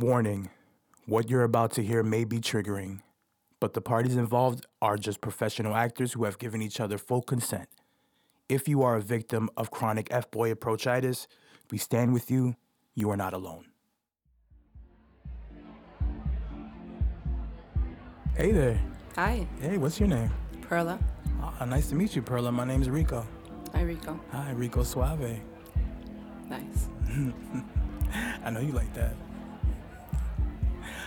Warning what you're about to hear may be triggering, but the parties involved are just professional actors who have given each other full consent. If you are a victim of chronic F boy approachitis, we stand with you. You are not alone. Hey there. Hi, Hey, what's your name? Perla. Ah, nice to meet you, Perla. My name is Rico. Hi, Rico. Hi, Rico Suave. Nice. I know you like that.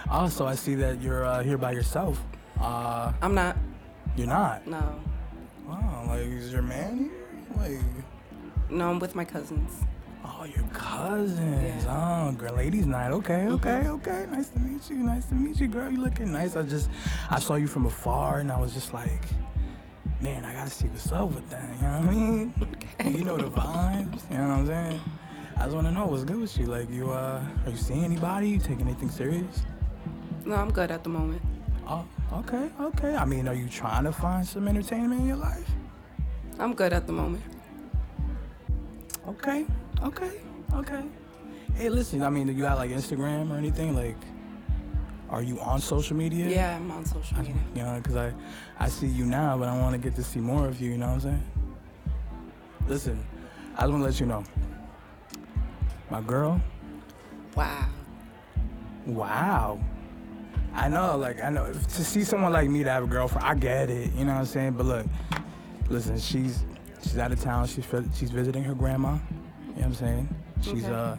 Also, I see that you're uh, here by yourself. Uh, I'm not. you're not. No. Wow, like is your man here? Like, No, I'm with my cousins. oh, your cousins. Yeah. Oh, girl, ladies' night. Okay, okay, okay. Nice to meet you. Nice to meet you, girl. You looking nice. I just, I saw you from afar, and I was just like, man, I gotta see what's up with that. You know what I mean? You know the vibes. You know what I'm saying? I just want to know what's good with you. Like, you, uh, are you seeing anybody? You taking anything serious? No, I'm good at the moment. Oh, okay, okay. I mean, are you trying to find some entertainment in your life? I'm good at the moment. Okay, okay, okay. Hey, listen, I mean, do you got like Instagram or anything? Like, are you on social media? Yeah, I'm on social media. You know, because I, I see you now, but I want to get to see more of you, you know what I'm saying? Listen, I just want to let you know. My girl, Wow. wow. I know, like, I know, to see someone like me to have a girlfriend, I get it, you know what I'm saying? But look, listen, she's she's out of town. She's she's visiting her grandma. You know what I'm saying? She's Okay. uh,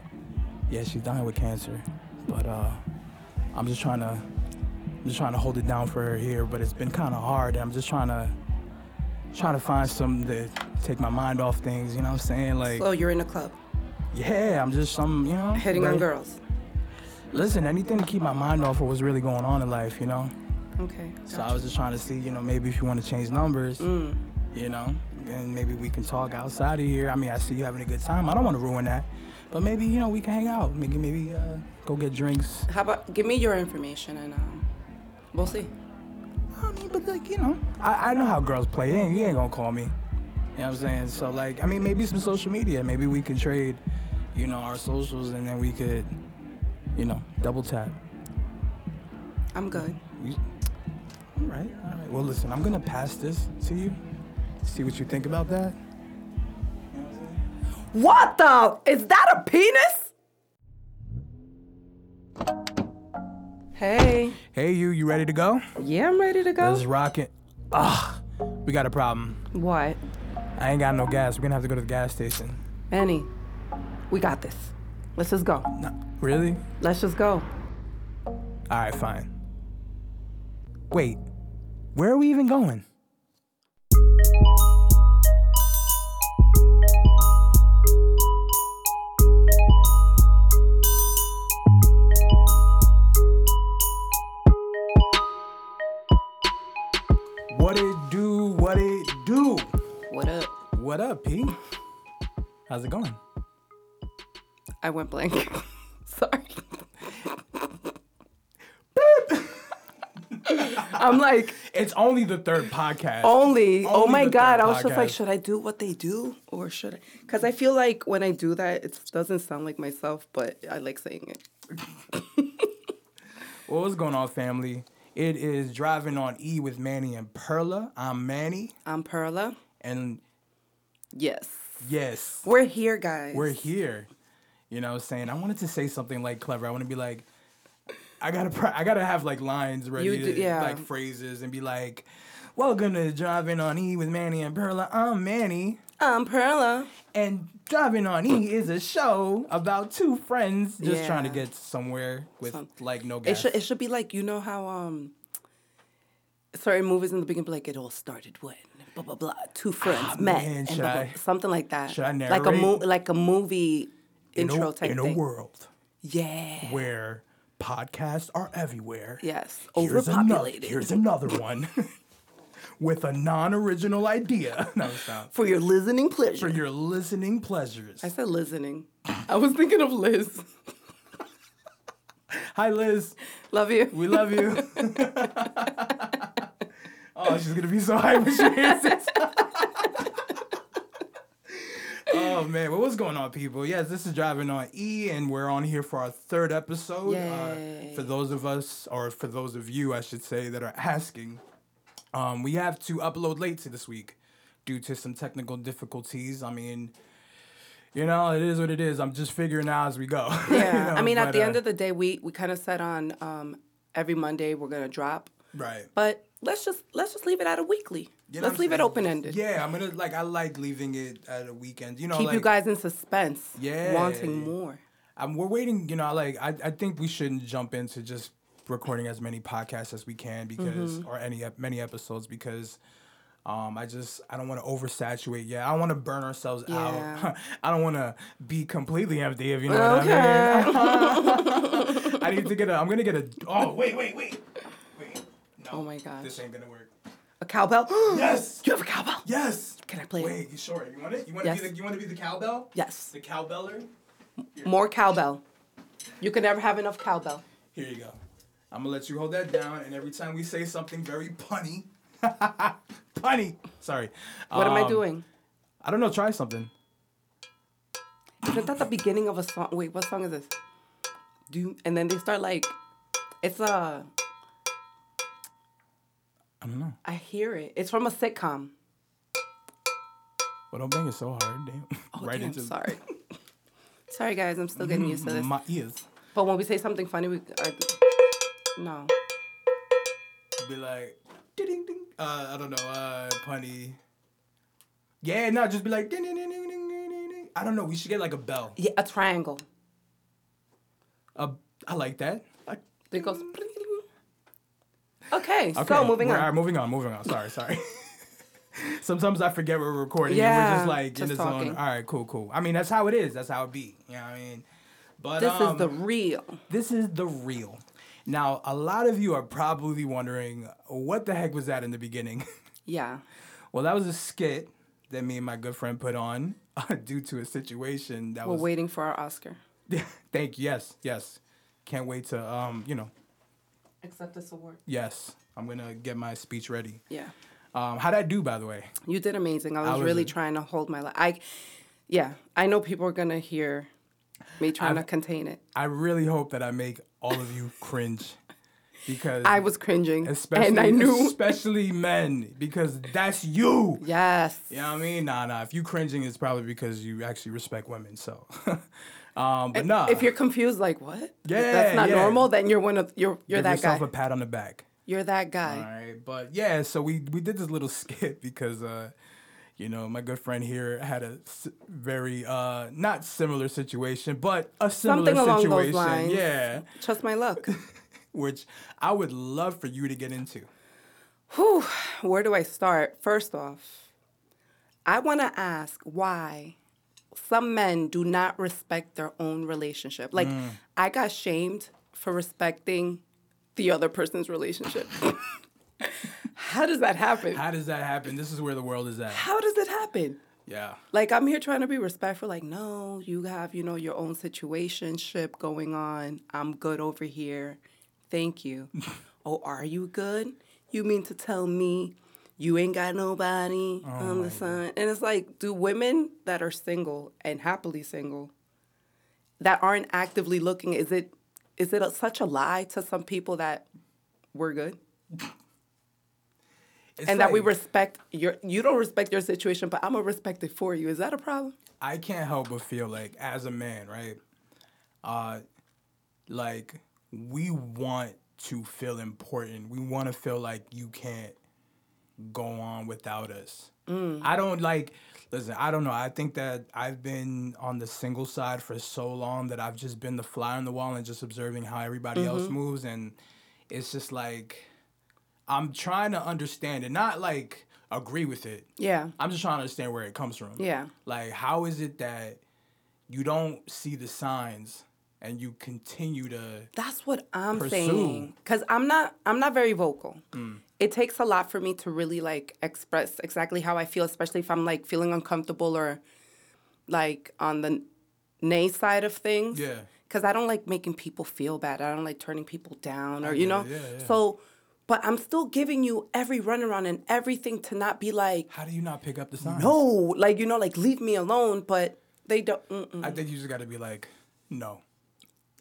yeah, she's dying with cancer. But uh, I'm just trying to, I'm just trying to hold it down for her here. But it's been kind of hard. I'm just trying to, trying to find something to take my mind off things. You know what I'm saying? Like, So you're in a club, yeah, I'm just some, you know, hitting on girls. Listen, anything to keep my mind off of what's really going on in life. You know. Okay. So I was just trying to see, you know, maybe if you want to change numbers, Mm. you know, and maybe we can talk outside of here. I mean, I see you having a good time. I don't want to ruin that, but maybe you know we can hang out. Maybe maybe uh, go get drinks. How about give me your information and um, we'll see. I mean, but like you know, I, I know how girls play. You ain't, you ain't gonna call me. You know what I'm saying? So like, I mean, maybe some social media. Maybe we can trade, you know, our socials, and then we could, you know, double tap. I'm good. You- All right, all right. Well, listen, I'm gonna pass this to you. See what you think about that. What the? Is that a penis? Hey. Hey, you, you ready to go? Yeah, I'm ready to go. Let's rock it. Ah, we got a problem. What? I ain't got no gas. We're gonna have to go to the gas station. Annie, we got this. Let's just go. No, really? Let's just go. All right, fine. Wait, where are we even going? What it do? What it do? What up? What up, P? How's it going? I went blank. Sorry. I'm like, It's only the third podcast. only. oh my God. I was just like, should I do what they do or should I? Because I feel like when I do that, it doesn't sound like myself, but I like saying it. Well, what's going on, family? It is driving on E with Manny and Perla. I'm Manny, I'm Perla. and Yes. yes, We're here, guys. we're here. You know, what I'm saying I wanted to say something like clever. I want to be like, I gotta, pr- I gotta have like lines ready, You to, yeah. like phrases, and be like, "Welcome to driving on E with Manny and Perla. I'm Manny, I'm Perla. and driving on E is a show about two friends just trying to get somewhere with Some- like no gas. It should, it should be like, you know how um certain movies in the beginning like, it all started when blah blah blah. Two friends met. Ah, man, and blah, blah, I- blah. something like that. should I like a mo- like a movie in intro a, type in a world Yeah. where podcasts are everywhere. Yes. Here's another, Overpopulated. here's another one with a non-original idea. No, it's. For your listening pleasure. For your listening pleasures. I said listening. I was thinking of Liz. Hi, Liz. Love you. We love you. oh, she's gonna be so hyped when she hears this. Oh man. Well, what's going on, people? Yes, this is Driving on E, and we're on here for our third episode. Uh, for those of us, or for those of you, I should say, that are asking, um, we have to upload late to this week due to some technical difficulties. I mean, you know, it is what it is. I'm just figuring out as we go. you Yeah, I know, mean, at the uh, end of the day, we we kind of set on um, every Monday we're gonna drop, right. but let's just let's just leave it at a weekly. You know let's I'm leave it open ended. Yeah, I'm gonna like. I like leaving it at a weekend. You know, Keep like, you guys in suspense. Yeah. wanting more. Um, we're waiting, you know, like I, I think we shouldn't jump into just recording as many podcasts as we can because Mm-hmm. or any many episodes because um, I just I don't want to oversaturate. Yeah, I don't want to burn ourselves Yeah. out. I don't want to be completely empty. If you know what I mean. I need to get a. I'm gonna get a. Oh wait wait wait wait. No, Oh my gosh. this ain't gonna work. A cowbell. Yes. You have a cowbell? Yes. Can I play it? Wait, you sure? You want it? You want to be the? You want to be the cowbell? Yes. The cowbeller. More cowbell. You can never have enough cowbell. Here you go. I'm gonna let you hold that down, and every time we say something very punny, punny. Sorry. What am I Um, doing? I don't know. Try something. Isn't that the beginning of a song? Wait, what song is this? Do and then they start like, it's a. I don't know. I hear it. It's from a sitcom. But don't bang it so hard. Damn. Oh, damn, sorry. sorry, guys. I'm still getting used to this. my ears. But when we say something funny, we are. No. Be like, ding ding ding. Uh, I don't know. Uh, punny. Yeah, no, just be like, ding ding ding ding ding ding ding. ding. I don't know. We should get like a bell. Yeah, a triangle. Uh, I like that. I, It goes. Okay, Okay. so moving on. All right, moving on. Moving on. Sorry, sorry. Sometimes I forget we're recording. and we're Yeah, just like in just the zone. talking. All right, cool, cool. I mean, that's how it is. That's how it be. You know what I mean? But This um, is the real. this is the real. Now, a lot of you are probably wondering what the heck was that in the beginning. Yeah. well, that was a skit that me and my good friend put on uh, due to a situation that We're was. waiting for our Oscar. Thank you. Yes, yes. Can't wait to um, you know, Accept this award. yes. I'm gonna get my speech ready. Yeah. Um, how'd I do, by the way? You did amazing. I was, was really a- trying to hold my. Li- I, yeah. I know people are gonna hear me trying to contain it. I really hope that I make all of you cringe because I was cringing, especially and I knew. especially men because that's you. Yes. You know what I mean? Nah, nah. If you cringing, it's probably because you actually respect women. So, um, but nah. If you're confused, like what? Yeah, That's not yeah. normal. Then you're one of you're you're give that guy. yourself a pat on the back. you're that guy. right, but yeah. So we we did this little skit because uh, you know, my good friend here had a very uh not similar situation, but a similar Something along those situation. lines. Yeah, Trust my luck. which I would love for you to get into. Whew, where do I start? First off, I want to ask why some men do not respect their own relationship. Like, Mm. I got shamed for respecting the other person's relationship. How does that happen? How does that happen? This is where the world is at. How does it happen? Yeah. Like I'm here trying to be respectful. Like no, you have you know your own situationship going on. I'm good over here. Thank you. oh, are you good? You mean to tell me you ain't got nobody on the sun? And it's like, do women that are single and happily single, that aren't actively looking, is it is it a, such a lie to some people that we're good? It's and that we respect your you don't respect your situation but i'm gonna respect it for you is that a problem I can't help but feel like as a man, right? Uh like we want to feel important. We want to feel like you can't go on without us. Mm. I don't like listen, I don't know. I think that I've been on the single side for so long that I've just been the fly on the wall and just observing how everybody else mm-hmm. moves and it's just like I'm trying to understand it, not like agree with it. yeah I'm just trying to understand where it comes from. Yeah. Like, how is it that you don't see the signs and you continue to? that's what i'm Pursue. saying because i'm not i'm not very vocal mm. it takes a lot for me to really like express exactly how i feel especially if i'm like feeling uncomfortable or like on the nay side of things Yeah. because i don't like making people feel bad i don't like turning people down or you get know. Yeah, yeah. so but i'm still giving you every runaround and everything to not be like How do you not pick up the signs? no, like you know, like leave me alone. But They don't. Mm-mm. I think you just got to be like, no,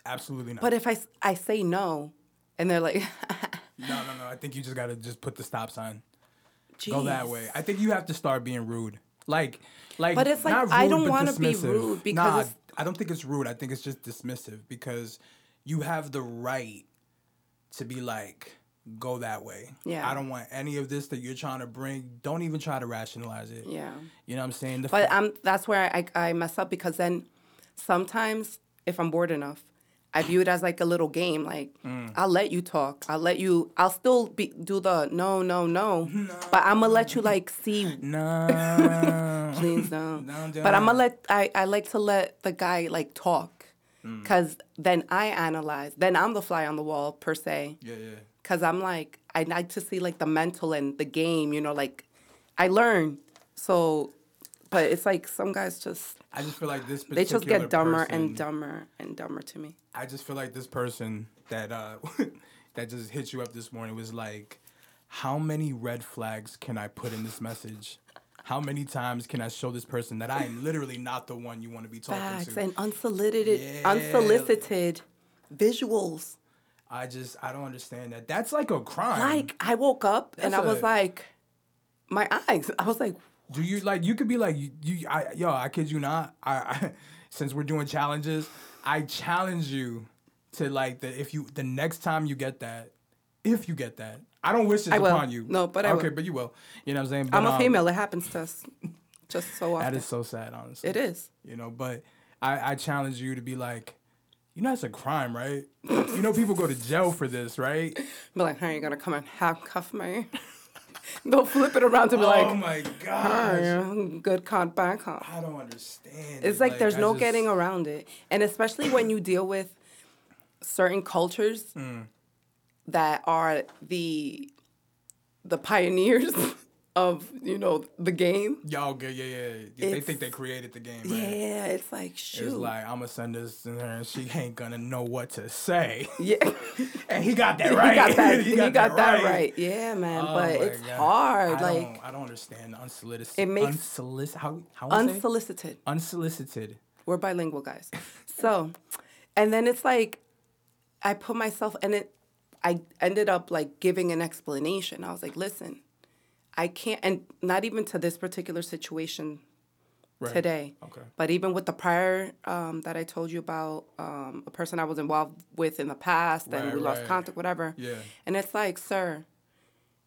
absolutely not. But if I, I say no, and they're like, no, no, no. I think you just got to just put the stop sign. Go that way. I think you have to start being rude. Like, like. But it's like, not I rude, don't but wanna be rude because Nah, I don't think it's rude. I think it's just dismissive because you have the right to be like, go that way. Yeah. I don't want any of this that you're trying to bring. Don't even try to rationalize it. Yeah. You know what I'm saying? The But fa- I'm that's where I, I mess up because then sometimes if I'm bored enough, I view it as like a little game. Like Mm. I'll let you talk. I'll let you. I'll still be do the no no no. But I'm gonna let you like see. no. Please don't. Don't but I'm gonna let I I like to let the guy like talk, Mm. cause then I analyze. Then I'm the fly on the wall per se. yeah, yeah. Cause I'm like I like to see like the mental and the game. You know, like I learn. So, but it's like some guys just I just feel like this they just get dumber person, and dumber and dumber to me. I just feel like this person that uh that just hit you up this morning was like, how many red flags can I put in this message? How many times can I show this person that I am literally not the one you want to be talking Facts to? and unsolicited, Yeah. unsolicited visuals. I just I don't understand that. That's like a crime. Like I woke up and I was like, my eyes. I was like, Do you like? You could be like, you, you I, yo, I kid you not. I, I, since we're doing challenges, I challenge you to like the if you the next time you get that, if you get that, I don't wish this upon you. No, but I okay, will. but you will. You know what I'm saying? But, I'm a um, female. It happens to us just so often. That is so sad, honestly. It is. You know, but I, I challenge you to be like, you know, it's a crime, right? you know, people go to jail for this, right? But like, how are you gonna come and handcuff me? They'll flip it around to be like, oh my "Hi, gosh. good caught, bad caught. I don't understand. It's it. like, there's I no just- getting around it. And especially when you deal with certain cultures Mm. that are the the pioneers of, you know, the game. Yo, okay, yeah, yeah. yeah. They think they created the game, right? Yeah, it's like shoot. It's like I'm gonna send this to her, and she ain't gonna know what to say. yeah. and he got that right. he got that. he got, that, right. Yeah, man. Oh but it's God. hard. I like don't, I don't understand unsolicited. It makes- unsolicited. How how unsolicited. unsolicited. We're bilingual guys. So, and then it's like, I put myself, and it, I ended up like giving an explanation. I was like, listen, I can't, and not even to this particular situation Right. today, Okay. but even with the prior um, that I told you about, um, a person I was involved with in the past, and Right, we lost contact, whatever. Yeah. And it's like, sir,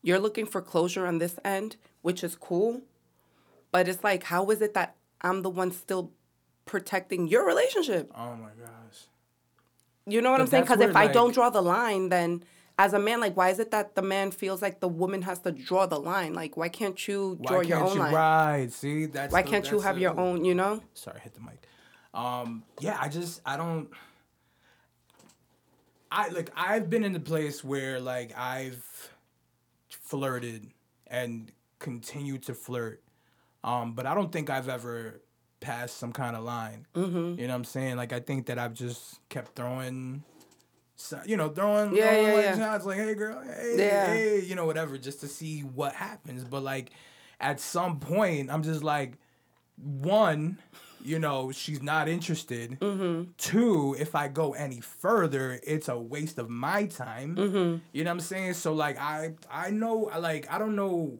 you're looking for closure on this end, which is cool, but it's like, how is it that I'm the one still protecting your relationship? Oh my gosh. You know what But I'm saying? Because if where, I don't draw the line, then as a man, like, why is it that the man feels like the woman has to draw the line? Like, why can't you draw Why can't your own you line? ride? See, that's Why the- can't you have the- your own? You know? Sorry, hit the mic. Um, yeah, I just I don't. I like I've been in the place where like I've flirted and continue to flirt, um, but I don't think I've ever passed some kind of line. Mm-hmm. You know what I'm saying? Like I think that I've just kept throwing. So, you know, throwing, Yeah, throwing yeah, like yeah. shots like, hey girl, hey, Yeah. hey, you know, whatever, just to see what happens. But like, at some point, I'm just like, one, you know, she's not interested. Mm-hmm. Two, if I go any further, it's a waste of my time. Mm-hmm. You know what I'm saying? So like I I know like I don't know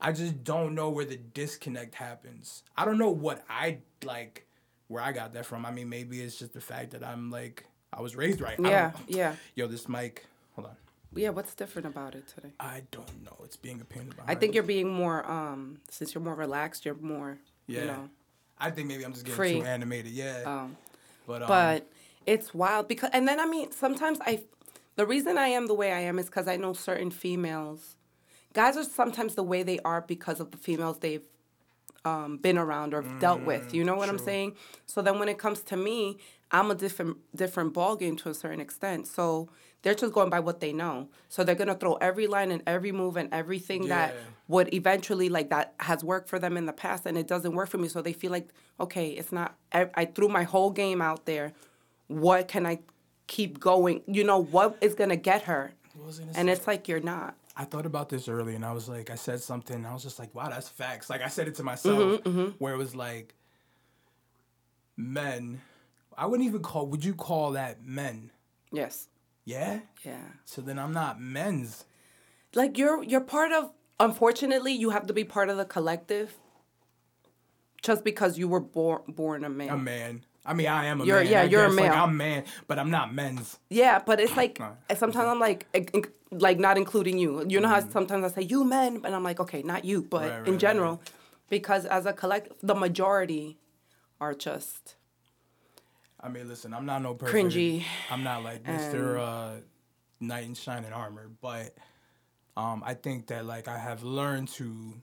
I just don't know where the disconnect happens. I don't know what I like where I got that from. I mean maybe it's just the fact that I'm like I was raised right. Yeah, yeah, Yo, this mic hold on. yeah. What's different about it today? I don't know. It's being a pain in the I think you're being more, um, since you're more relaxed, you're more, yeah. you know. I think maybe I'm just getting Free. too animated. Yeah. Um, but um, but it's wild because and then i mean sometimes i the reason i am the way i am is because i know certain females guys are sometimes the way they are because of the females they've um, been around or dealt with you know what i'm saying so then when it comes to me i'm a different different ball game to a certain extent. So they're just going by what they know. So they're gonna throw every line and every move and everything that would eventually like that has worked for them in the past and it doesn't work for me. So they feel like okay it's not i, I threw my whole game out there. What can i keep going? You know what is going to get her? What was I gonna and it's like you're not. I thought about this earlier and I was like, I said something, and I was just like, wow, that's facts. Like I said it to myself, Mm-hmm, where it was like, men. I wouldn't even call. Would you call that men? Yes. Yeah. Yeah. So then I'm not men's. Like you're you're part of. Unfortunately, you have to be part of the collective. Just because you were born born a man. A man. I mean, I am a You're- man. yeah, I you're a guess, like. I'm man, but I'm not men's. Yeah, but it's like sometimes I'm like like not including you. You know how sometimes I say you men, and I'm like okay, not you, but Mm-hmm. Right, right, in right, general, because as a collect, the majority are just I mean, listen, I'm not no perfect. Cringy. I'm not like Mr. Uh, Knight in shining armor, but um, I think that like I have learned to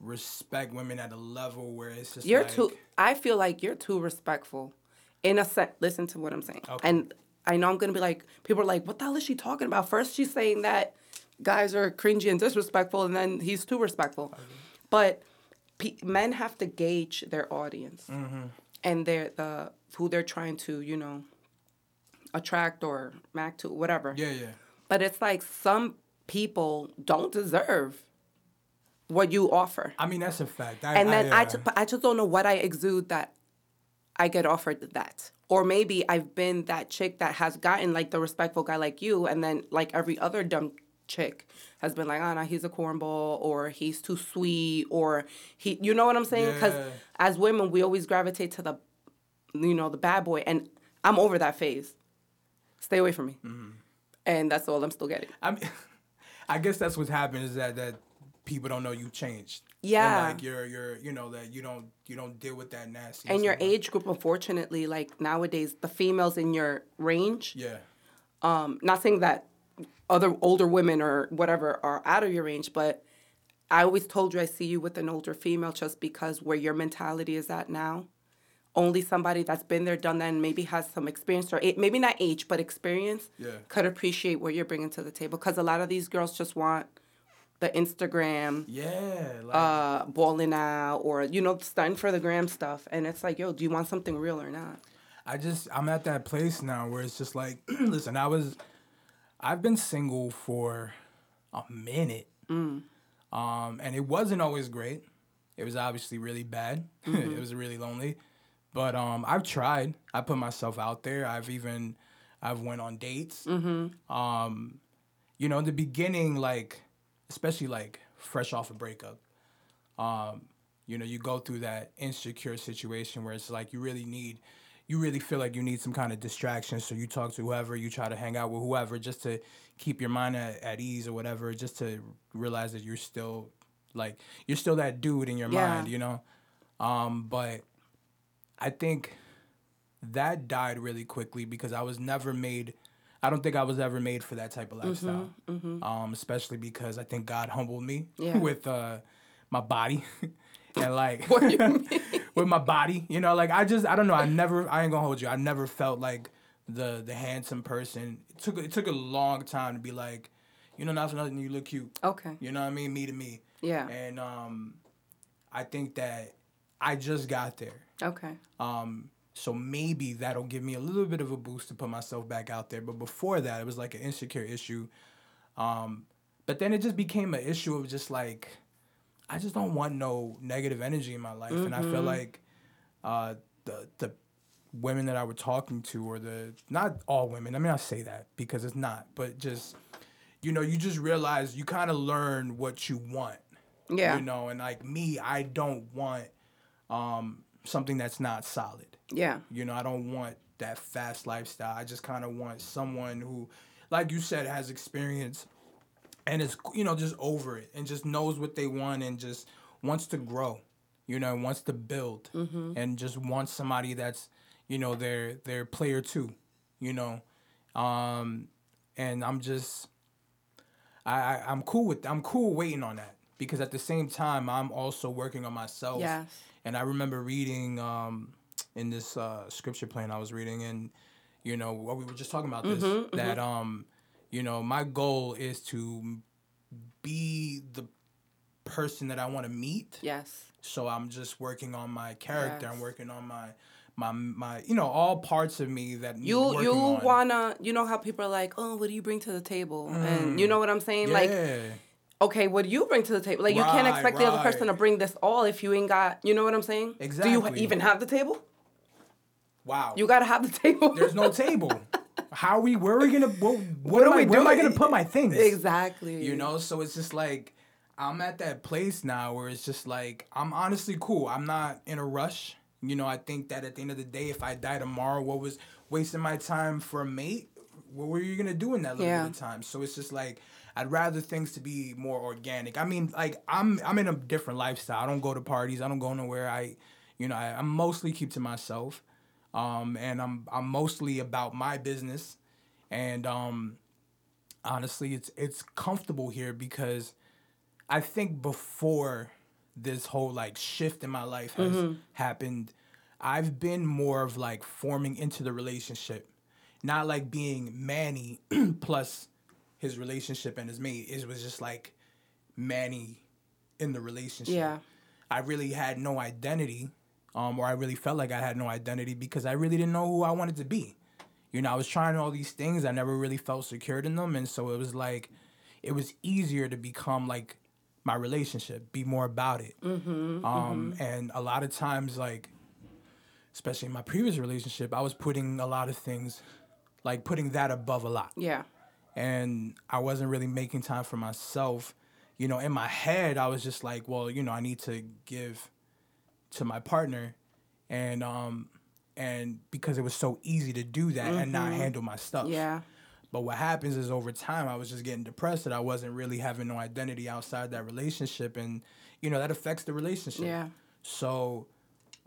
respect women at a level where it's just you're like, too. I feel like you're too respectful. In a sense, listen to what I'm saying, Okay. and I know I'm gonna be like people are like, what the hell is she talking about? First she's saying that guys are cringy and disrespectful, and then he's too respectful. But pe- men have to gauge their audience Mm-hmm. And their the who they're trying to you know attract or mac to whatever. Yeah, yeah. But it's like some people don't deserve what you offer. I mean, that's a fact. I, And then I, I, ju- but I just don't know what I exude that I get offered that. Or maybe I've been that chick that has gotten like the respectful guy like you, and then like every other dumb chick has been like, oh, no, he's a cornball, or he's too sweet, or he, you know what I'm saying? Because Yeah. as women, we always gravitate to the, you know, the bad boy, and I'm over that phase. Stay away from me. Mm-hmm. And that's all I'm still getting. I mean, I guess that's what's happened is that that people don't know you changed. Yeah. And like you're you're you know that you don't you don't deal with that nasty. And your age group, unfortunately, like nowadays, the females in your range, Yeah. um, not saying that other older women or whatever are out of your range, but I always told you I see you with an older female just because where your mentality is at now. Only somebody that's been there, done that, and maybe has some experience or maybe not age, but experience Yeah. could appreciate what you're bringing to the table. Because a lot of these girls just want the Instagram, Yeah. Like, uh, balling out, or you know, stunting for the gram stuff, and it's like, yo, do you want something real or not? I just I'm at that place now where it's just like, listen, I was, I've been single for a minute, Mm. um, and it wasn't always great. It was obviously really bad. Mm-hmm. it was really lonely, but um, I've tried. I put myself out there. I've even, I've went on dates. Mm-hmm. Um, you know, in the beginning, like, especially like fresh off a breakup, um, you know, you go through that insecure situation where it's like you really need, you really feel like you need some kind of distraction. So you talk to whoever, you try to hang out with whoever just to keep your mind at, at ease or whatever, just to realize that you're still like, you're still that dude in your Yeah. mind, you know? Um, but I think that died really quickly because I was never made. I don't think I was ever made for that type of lifestyle. Um, especially because I think God humbled me Yeah. with uh, my body and like What do you mean? with my body. You know, like I just I don't know. I never I ain't gonna hold you. I never felt like the the handsome person. It took it took a long time to be like, you know, not for nothing. You look cute. Okay. You know what I mean? Me to me. Yeah. And um, I think that I just got there. Okay. Um, so maybe that'll give me a little bit of a boost to put myself back out there. But before that, it was like an insecure issue. Um, but then it just became an issue of just like, I just don't want no negative energy in my life, and I feel like uh, the the women that I were talking to, or the not all women. I mean, I say that because it's not, but just you know, you just realize you kind of learn what you want. Yeah. You know, and like me, I don't want um, something that's not solid. Yeah. You know, I don't want that fast lifestyle. I just kind of want someone who, like you said, has experience and is, you know, just over it and just knows what they want and just wants to grow, you know, wants to build and just wants somebody that's, you know, their their player too, you know. Um, and I'm just, I, I I'm cool with I'm cool waiting on that because at the same time I'm also working on myself. Yes. And I remember reading um, in this uh, scripture plan I was reading, and you know, what we were just talking about this that um, you know, my goal is to be the person that I want to meet. Yes. So I'm just working on my character. I'm working on my my my you know all parts of me that You you on. wanna you know how people are like, oh, what do you bring to the table? And you know mm. what I'm saying? Like, okay, what do you bring to the table? Like, you can't Right, expect the other person to bring this all if you ain't got. You know what I'm saying? Exactly. Do you even have the table? Wow. You gotta have the table. There's no table. How are we? Where are we gonna? What, what, What am are I? we Where am I gonna put my things? exactly. You know. So it's just like I'm at that place now where it's just like I'm honestly cool. I'm not in a rush. You know. I think that at the end of the day, if I die tomorrow, what was wasting my time for a mate? What were you gonna do in that little Yeah. bit of time? So it's just like I'd rather things to be more organic. I mean, like I'm I'm in a different lifestyle. I don't go to parties. I don't go nowhere. I, you know, I, I mostly keep to myself, um, and I'm I'm mostly about my business, and um, honestly, it's it's comfortable here because I think before this whole like shift in my life has happened, I've been more of like forming into the relationship, not like being Manny plus his relationship and his mate. It was just like Manny in the relationship. Yeah. I really had no identity, um, or I really felt like I had no identity because I really didn't know who I wanted to be. You know, I was trying all these things. I never really felt secured in them, and so it was like, it was easier to become like my relationship, be more about it. Mm-hmm, um, and a lot of times, like, especially in my previous relationship, I was putting a lot of things, like putting that above a lot Yeah. and I wasn't really making time for myself. You know, in my head, I was just like, well, you know, I need to give to my partner, and um, and because it was so easy to do that and not handle my stuff. Mm-hmm. Yeah. But what happens is over time, I was just getting depressed that I wasn't really having no identity outside that relationship, and you know that affects the relationship. Yeah. So,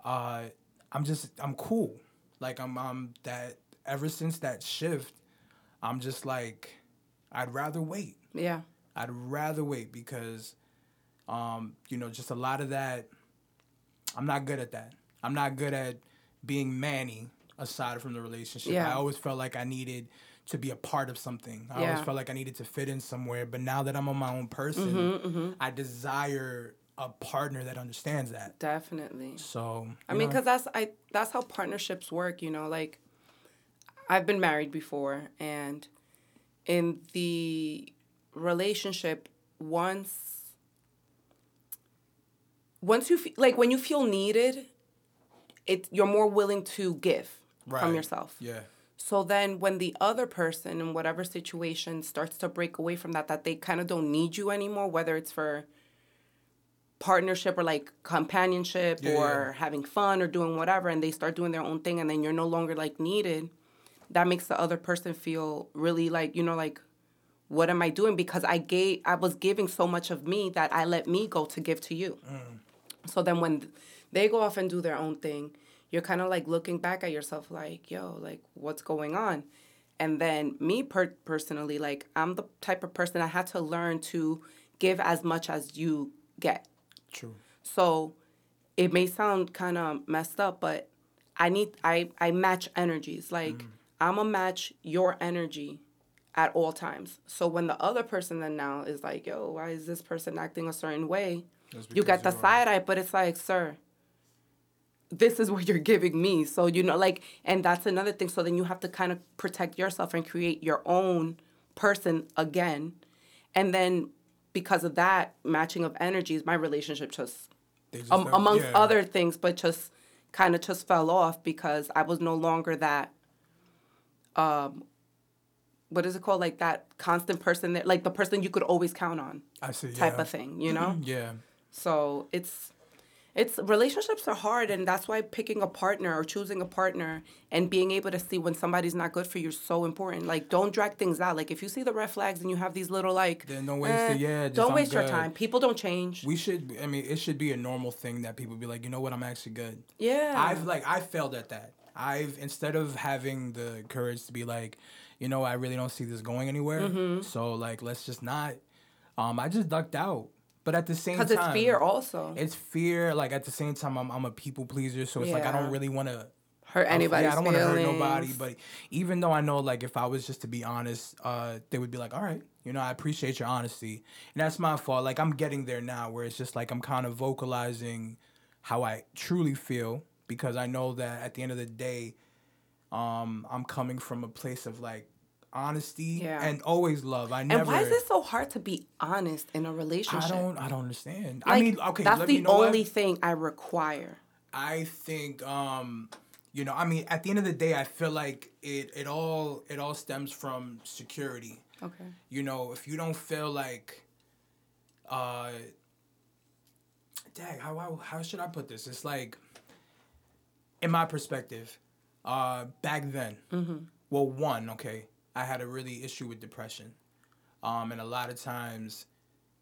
uh, I'm just I'm cool. Like I'm I'm that ever since that shift, I'm just like I'd rather wait. Yeah. I'd rather wait because, um, you know, just a lot of that. I'm not good at that. I'm not good at being Manny aside from the relationship. Yeah. I always felt like I needed to be a part of something. I Yeah. always felt like I needed to fit in somewhere. But now that I'm on my own person, Mm-hmm, I desire a partner that understands that. Definitely. So I mean, because that's I that's how partnerships work. You know, like I've been married before, and in the relationship, once once you fe- like when you feel needed, it you're more willing to give Right. from yourself. yeah, So then when the other person in whatever situation starts to break away from that, that they kind of don't need you anymore, whether it's for partnership or like companionship Yeah, or having fun or doing whatever, and they start doing their own thing and then you're no longer like needed, that makes the other person feel really like, you know, like, what am I doing? Because I gave I was giving so much of me that I let me go to give to you. Mm. So then when they go off and do their own thing, you're kind of like looking back at yourself like, yo, like what's going on? And then me per- personally, like I'm the type of person I had to learn to give as much as you get. true. So it may sound kind of messed up, but I need I I match energies. Like mm. I'm gonna match your energy at all times. So when the other person then now is like, yo, why is this person acting a certain way? You got the side eye, but it's like, sir, this is what you're giving me. So you know, like, and that's another thing. So then you have to kind of protect yourself and create your own person again. And then because of that matching of energies, my relationship just just um, amongst yeah. other things, but just kind of just fell off because I was no longer that. Um, what is it called? Like that constant person that, like the person you could always count on, I see. type yeah. of thing. You know. Yeah. So it's it's relationships are hard and that's why picking a partner or choosing a partner and being able to see when somebody's not good for you is so important. Like don't drag things out. Like if you see the red flags and you have these little like Then don't waste eh, it. Yeah, just don't I'm waste your good. time. People don't change. We should. I mean, it should be a normal thing that people be like, you know what, I'm actually good. yeah. I've like I failed at that. I've instead of having the courage to be like, you know, I really don't see this going anywhere. Mm-hmm. So like, let's just not. Um, I just ducked out. But at the same time, because it's fear also. It's fear. Like at the same time, I'm I'm a people pleaser, so it's like I don't really want to hurt anybody. yeah, I don't want to hurt nobody, but even though I know, like, if I was just to be honest, uh, they would be like, "All right, you know, I appreciate your honesty," and that's my fault. Like, I'm getting there now, where it's just like I'm kind of vocalizing how I truly feel because I know that at the end of the day, um, I'm coming from a place of like honesty Yeah. and always love. I never. and why is it so hard to be honest in a relationship? I don't. I don't understand. Like, I mean, okay, that's let the me know what? only thing I require. I think um You know, I mean, at the end of the day, I feel like it it all it all stems from security. Okay. You know, if you don't feel like, uh, dang, how how, how should I put this? It's like, in my perspective, uh, back then, Hmm. well, one, okay, I had a really issue with depression, um, and a lot of times,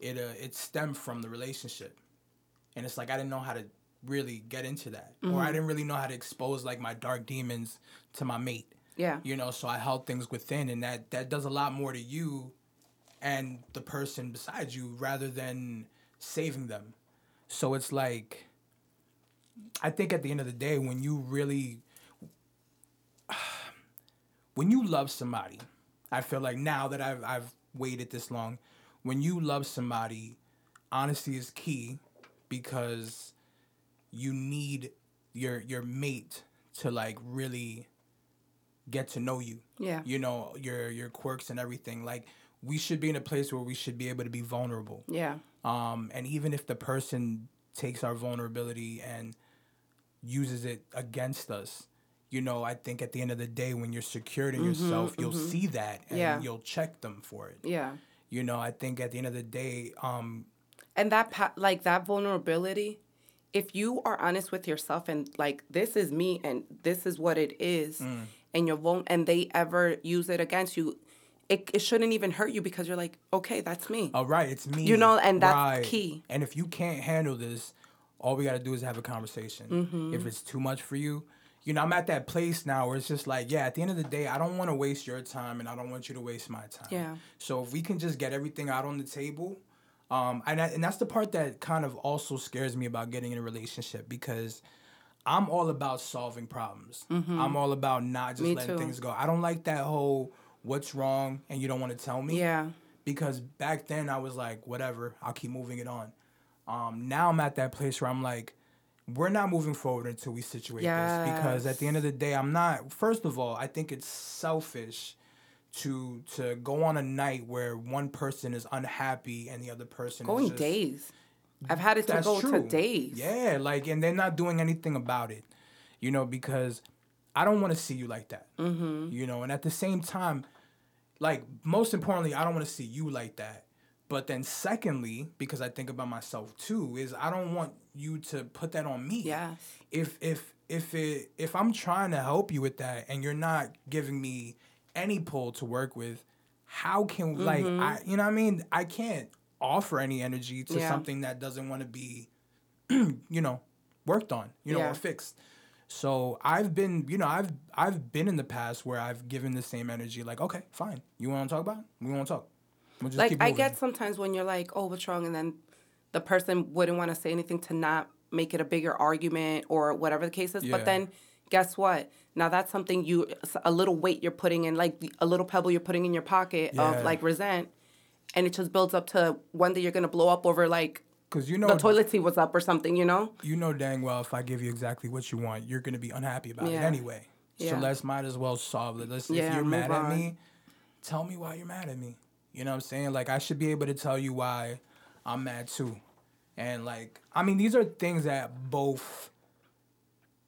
it uh, it stemmed from the relationship, and it's like I didn't know how to really get into that, or I didn't really know how to expose like my dark demons to my mate. Yeah. you know so i held things within and that that does a lot more to you and the person beside you rather than saving them. So it's like i think at the end of the day when you really when you love somebody i feel like now that i've i've waited this long when you love somebody honesty is key because you need your your mate to like really get to know you. Yeah. You know, your your quirks and everything. Like we should be in a place where we should be able to be vulnerable. Yeah. Um and even if the person takes our vulnerability and uses it against us, you know, I think at the end of the day when you're secured in yourself, you'll see that and Mm-hmm, Yeah. you'll check them for it. Yeah. You know, I think at the end of the day, um And that pa- like that vulnerability, if you are honest with yourself and like this is me and this is what it is, Mm. and you're vul- and they ever use it against you, it, it shouldn't even hurt you because you're like, okay, that's me. all right, it's me. You know, and that's key. And if you can't handle this, all we got to do is have a conversation. Mm-hmm. If it's too much for you, you know, I'm at that place now where it's just like, yeah, at the end of the day, I don't want to waste your time and I don't want you to waste my time. Yeah. So if we can just get everything out on the table, um, and, I, and that's the part that kind of also scares me about getting in a relationship because I'm all about solving problems. Hmm. I'm all about not just Mm-hmm. Me letting too. things go. I don't like that whole what's wrong and you don't want to tell me yeah. because back then I was like, whatever, I'll keep moving it on. Um, now I'm at that place where I'm like, we're not moving forward until we situate this because at the end of the day, I'm not. First of all, I think it's selfish to to go on a night where one person is unhappy and the other person Going is just, days. I've had it to go true. to days. Yeah, like and they're not doing anything about it, you know, because I don't want to see you like that. Mm-hmm. You know, and at the same time, like most importantly, I don't want to see you like that. But then secondly, because I think about myself too, is I don't want you to put that on me. Yes. If if if it if I'm trying to help you with that and you're not giving me any pull to work with, how can like Mm-hmm. I you know what I mean? I can't offer any energy to Yeah. something that doesn't want to be you know, worked on, you know, Yeah. or fixed. So I've been, you know, I've I've been in the past where I've given the same energy, like, okay, fine, you want to talk about? It? We want to talk. We'll Like I get sometimes when you're like, "Oh, what's wrong?" and then the person wouldn't want to say anything to not make it a bigger argument or whatever the case is. Yeah. But then, guess what? Now that's something you a little weight you're putting in, like a little pebble you're putting in your pocket Yeah. of like resent, and it just builds up to one day you're gonna blow up over like because you know the toilet seat was up or something. You know? you know dang well if I give you exactly what you want, you're gonna be unhappy about it Yeah. anyway. So let's might as well solve it. Let's if you're mad at me, tell me why you're mad at me. You know what I'm saying? Like I should be able to tell you why I'm mad too. And like I mean these are things that both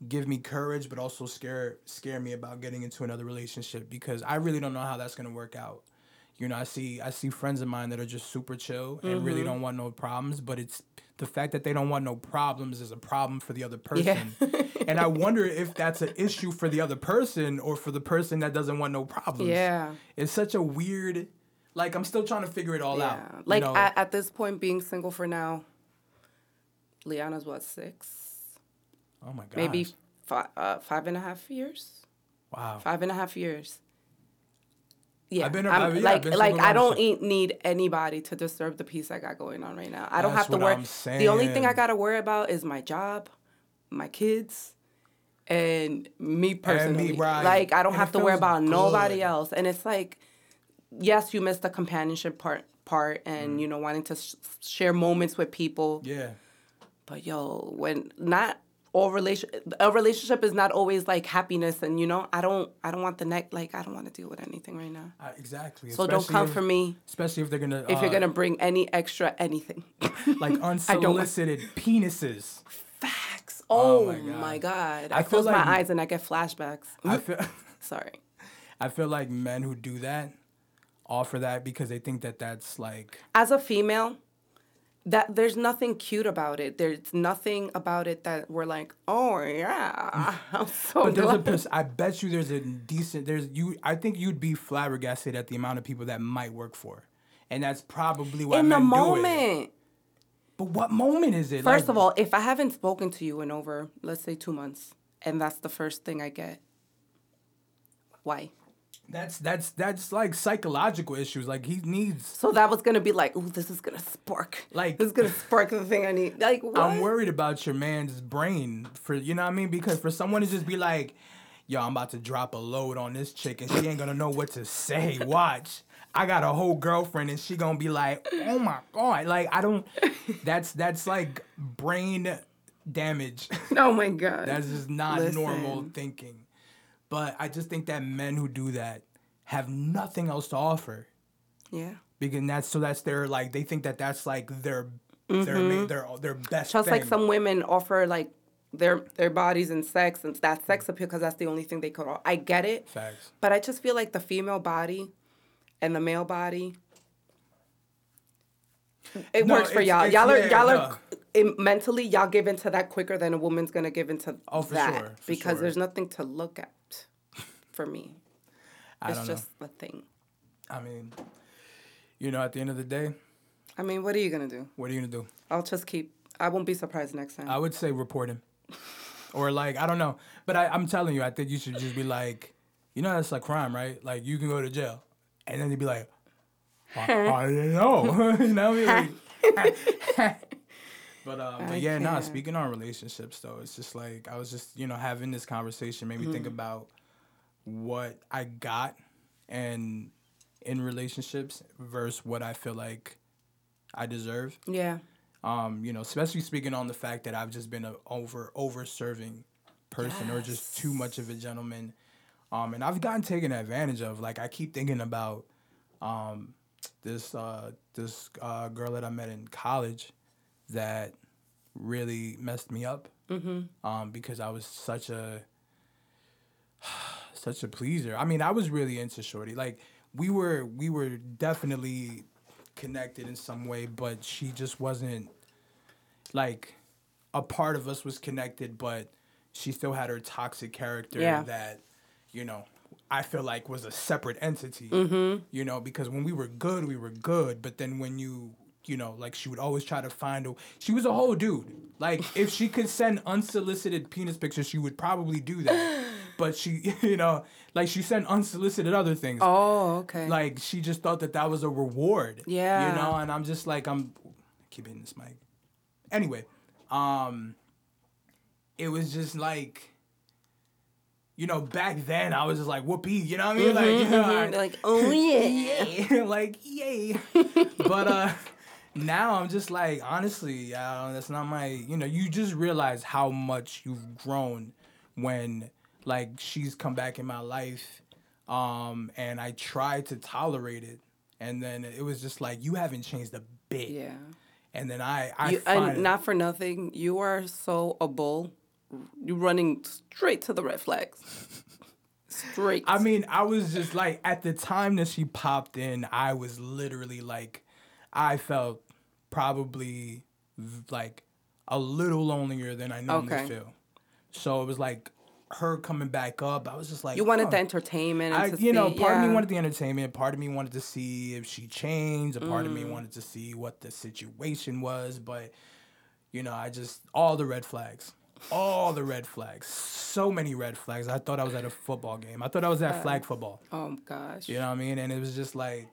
give me courage but also scare scare me about getting into another relationship because I really don't know how that's gonna work out. You know, I see I see friends of mine that are just super chill and Mm-hmm. really don't want no problems, but it's the fact that they don't want no problems is a problem for the other person. and I wonder if that's an issue for the other person or for the person that doesn't want no problems. Yeah. It's such a weird like I'm still trying to figure it all Yeah. out. you Like know? at, at this point, being single for now, Liana's what six, oh my god. maybe five, uh, five and a half years. wow. Five and a half years. Yeah, I've been I'm, I've- yeah, like I've like I don't longer. e- need anybody to disturb the peace I got going on right now. I don't That's have to worry. The only thing I got to worry about is my job, my kids, and me personally. right. Like I don't And have to worry about nobody else. And it's like, yes, you missed the companionship part part, and Mm. you know wanting to sh- share moments with people. Yeah. But yo, when not all relation a relationship is not always like happiness, and you know I don't I don't want the neck like I don't want to deal with anything right now. I- exactly. So don't come if- for me Especially if they're gonna if uh, you're gonna bring any extra anything. like unsolicited penises. Facts. Oh, my God. my god! I I, close like- my eyes and I get flashbacks. I feel Sorry. I feel like men who do that offer that because they think that that's like As a female, that there's nothing cute about it. There's nothing about it that we're like, oh yeah, I'm so But there's a glad. I bet you there's a decent there's you I think you'd be flabbergasted at the amount of people that might work for. And that's probably why in the men do it. moment. But what moment is it? First Like, of all, if I haven't spoken to you in over, let's say two months, and that's the first thing I get, why? That's that's that's like psychological issues. Like he needs So that was gonna be like, ooh, this is gonna spark. Like- this is gonna spark the thing I need. Like, what? I'm worried about your man's brain for you know what I mean because for someone to just be like, yo, I'm about to drop a load on this chick and she ain't gonna know what to say. Watch. I got a whole girlfriend and she gonna be like, oh my god, like I don't. That's that's like brain damage. Oh my god. that's just not normal thinking. But I just think that men who do that have nothing else to offer yeah. because that's so that's their like they think that that's like their their ma- mm-hmm. their their best. Just like some women offer like their their bodies and sex and that sex appeal because that's the only thing they could. i get it, facts. but I just feel like the female body and the male body. It No, works for y'all. Y'all are yeah, y'all no. are in, mentally y'all give into that quicker than a woman's gonna give into Oh, for that sure, because sure. there's nothing to look at for me. I It's don't just the thing. I mean, you know, at the end of the day, I mean, what are you gonna do? what are you gonna do? I'll just keep. I won't be surprised next time. I would say report him, or like I don't know, but I, I'm telling you, I think you should just be like, you know, that's a crime, right? Like you can go to jail, and then you'd be like, I, I didn't know, you know what I mean? Like, but um, but yeah, nah. can't. Speaking on relationships, though, it's just like I was just you know having this conversation made me think Mm-hmm. about what I got and in relationships versus what I feel like I deserve. yeah. Um, you know, especially speaking on the fact that I've just been a over over serving person or just too much of a gentleman. Um, and I've gotten taken advantage of. Like I keep thinking about um, this uh, this uh, girl that I met in college that really messed me up um, because I was such a such a pleaser. I mean, I was really into Shorty. Like we were we were definitely connected in some way, but she just wasn't like a part of us was connected, but she still had her toxic character Yeah. that, you know, I feel like was a separate entity. Mm-hmm. You know, because when we were good, we were good, but then when you you know, like she would always try to find a. She was a whole dude. Like if she could send unsolicited penis pictures, she would probably do that. But she, you know, like she sent unsolicited other things Oh, okay. like she just thought that that was a reward. Yeah. You know, and I'm just like I'm keep hitting this mic. Anyway, um it was just like you know, back then I was just like whoopee, you know what I mean? Like, you know, I- Mhm, like, oh yeah. yeah, like yay. but uh now I'm just like honestly, uh, that's not my. You know, you just realize how much you've grown when like she's come back in my life, um, and I tried to tolerate it, and then it was just like you haven't changed a bit. Yeah. And then I, I You, not for nothing, you are so a bull. You're running straight to the red flags. Straight. I mean, I was just like at the time that she popped in, I was literally like, I felt probably like a little lonelier than I normally Okay. feel. So it was like her coming back up. I was just like, you wanted huh. the entertainment. I, you know, see- part of me wanted the entertainment. Part of me wanted to see if she changed. A part of Mm. me wanted to see what the situation was. But you know, I just all the red flags, all the red flags, so many red flags. I thought I was at a football game. I thought I was at flag football. Oh gosh. You know what I mean? And it was just like,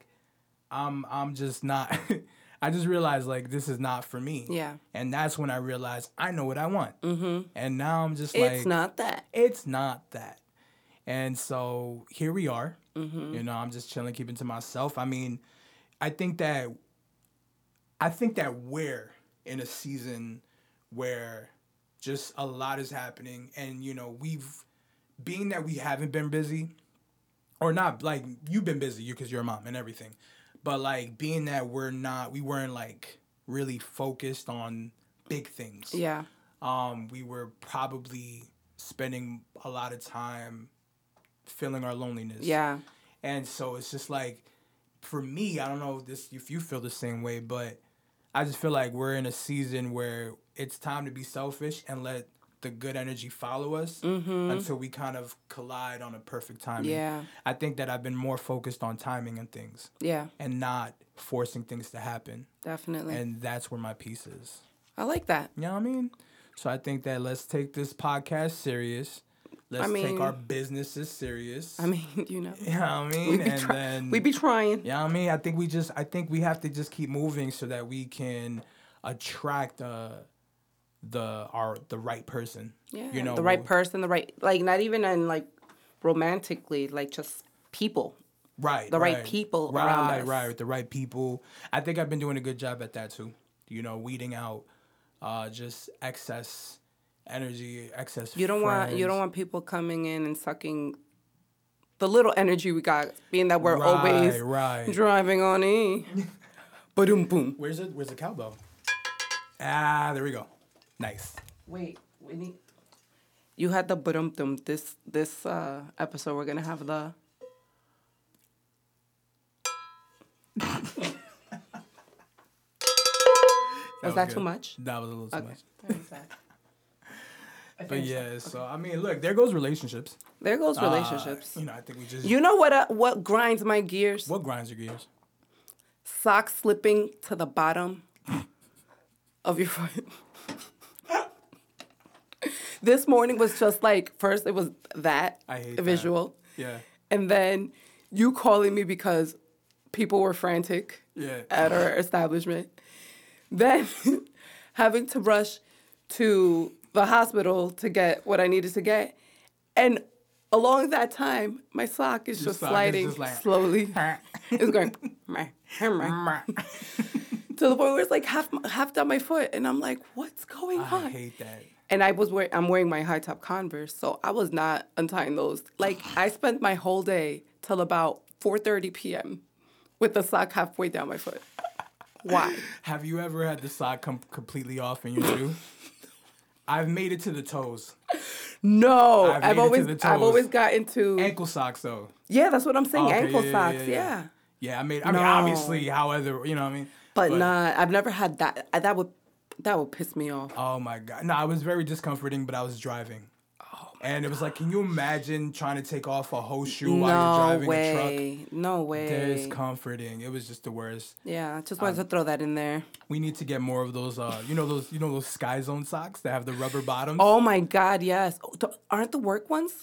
I'm I'm just not. I just realized like this is not for me. Yeah. And that's when I realized I know what I want. Mm-hmm. And now I'm just like, It's not that. it's not that. And so here we are. Mm-hmm. You know, I'm just chilling, keeping to myself. I mean, I think that I think that we're in a season where just a lot is happening and you know, we've being that we haven't been busy or not like you've been busy you cuz you're a mom and everything. But like being that we're not we weren't like really focused on big things Yeah. um, we were probably spending a lot of time feeling our loneliness. Yeah. And so it's just like, for me, I don't know this if you feel the same way, but I just feel like we're in a season where it's time to be selfish and let the good energy follow us until we kind of collide on a perfect timing. Yeah. I think that I've been more focused on timing and things Yeah. and not forcing things to happen. Definitely. And that's where my peace is. I like that. You know what I mean? So I think that let's take this podcast serious. Let's take mean- our businesses serious. I mean, you know. you know what I mean? We be, and try- then we be trying. yeah, you know I mean, I think we just, I think we have to just keep moving so that we can attract uh, the our the right person. Yeah. you know, the right person, the right like not even in like romantically, like just people. right, the right people right, around us. right, the right people. I think I've been doing a good job at that too. You know, weeding out uh, just excess energy, excess. You don't want you don't want people coming in and sucking the little energy we got, being that we're Right, always right. driving on E. Boom boom. Where's it? Where's the cowbell? Ah, there we go. Nice. Wait, we need. You had the boom dum. This this uh, episode we're gonna have the. Was that too much? That was a little too Okay. much. Very sad. I But yeah, that. so I mean, look, there goes relationships. There goes Uh, relationships. you know, I think we just. you know what? Uh, what grinds my gears? what grinds your gears? Socks slipping to the bottom of your foot. This morning was just like first it was that hate that. visual, Yeah. and then you calling me because people were frantic Yeah. at our establishment. Then having to rush to the hospital to get what I needed to get. And along that time, my sock is Your just sock is sliding just like- slowly. it's going to the point where it's like half half down my foot, and I'm like, what's going I on? I hate that. And I was wearing I'm wearing my high top Converse, so I was not untying those. Like I spent my whole day till about 4:30 p.m. with the sock halfway down my foot. Why? Have you ever had the sock come completely off in your shoe? I've made it to the toes. No, I've I've, made it to always I've always got into Ankle socks though. yeah, that's what I'm saying. Okay, Ankle yeah, socks, yeah, yeah, yeah. Yeah, I made. I mean, No. obviously, however, you know what I mean. But, not. I've never had that. That would that would piss me off. Oh my god! No, I was very discomforting, but I was driving. Oh and it was like, can you imagine trying to take off a whole shoe while you're no driving a truck? No way, no way. Discomforting. It was just the worst. yeah, just wanted to throw that in there. We need to get more of those. Uh, you know those. You know those Sky Zone socks that have the rubber bottoms. Oh my God, yes. Oh, th- aren't the work ones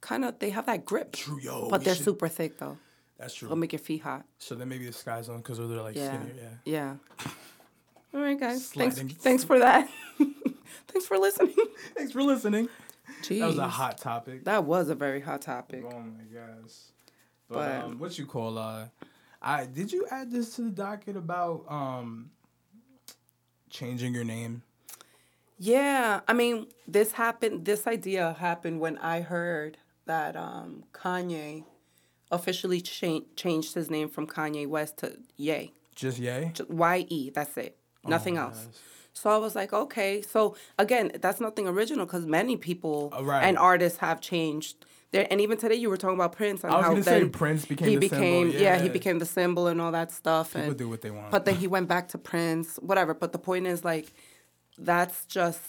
kind of? They have that grip, True, yo. but they're should- super thick though. That's true. They'll make your feet hot. so then maybe the Sky Zone because they're like Yeah, skinnier. Yeah. yeah. All right, guys. Thanks. Sliding. Thanks for that. thanks for listening. Thanks for listening. Jeez, That was a hot topic. That was a very hot topic. Oh my gosh. But, But- um, what you call uh, I did you add this to the docket about um changing your name? Yeah, I mean, this happened. This idea happened when I heard that um, Kanye officially cha- changed his name from Kanye West to Ye, Just. Just Y E. That's it. Nothing Oh, else. So I was like, okay. So again, that's nothing original because many people Uh, right. and artists have changed. There, and even today, you were talking about Prince and I was how then Prince became he the symbol, became yeah. he became the symbol and all that stuff. People and do what they want. but then he went back to Prince, whatever. But the point is, like, that's just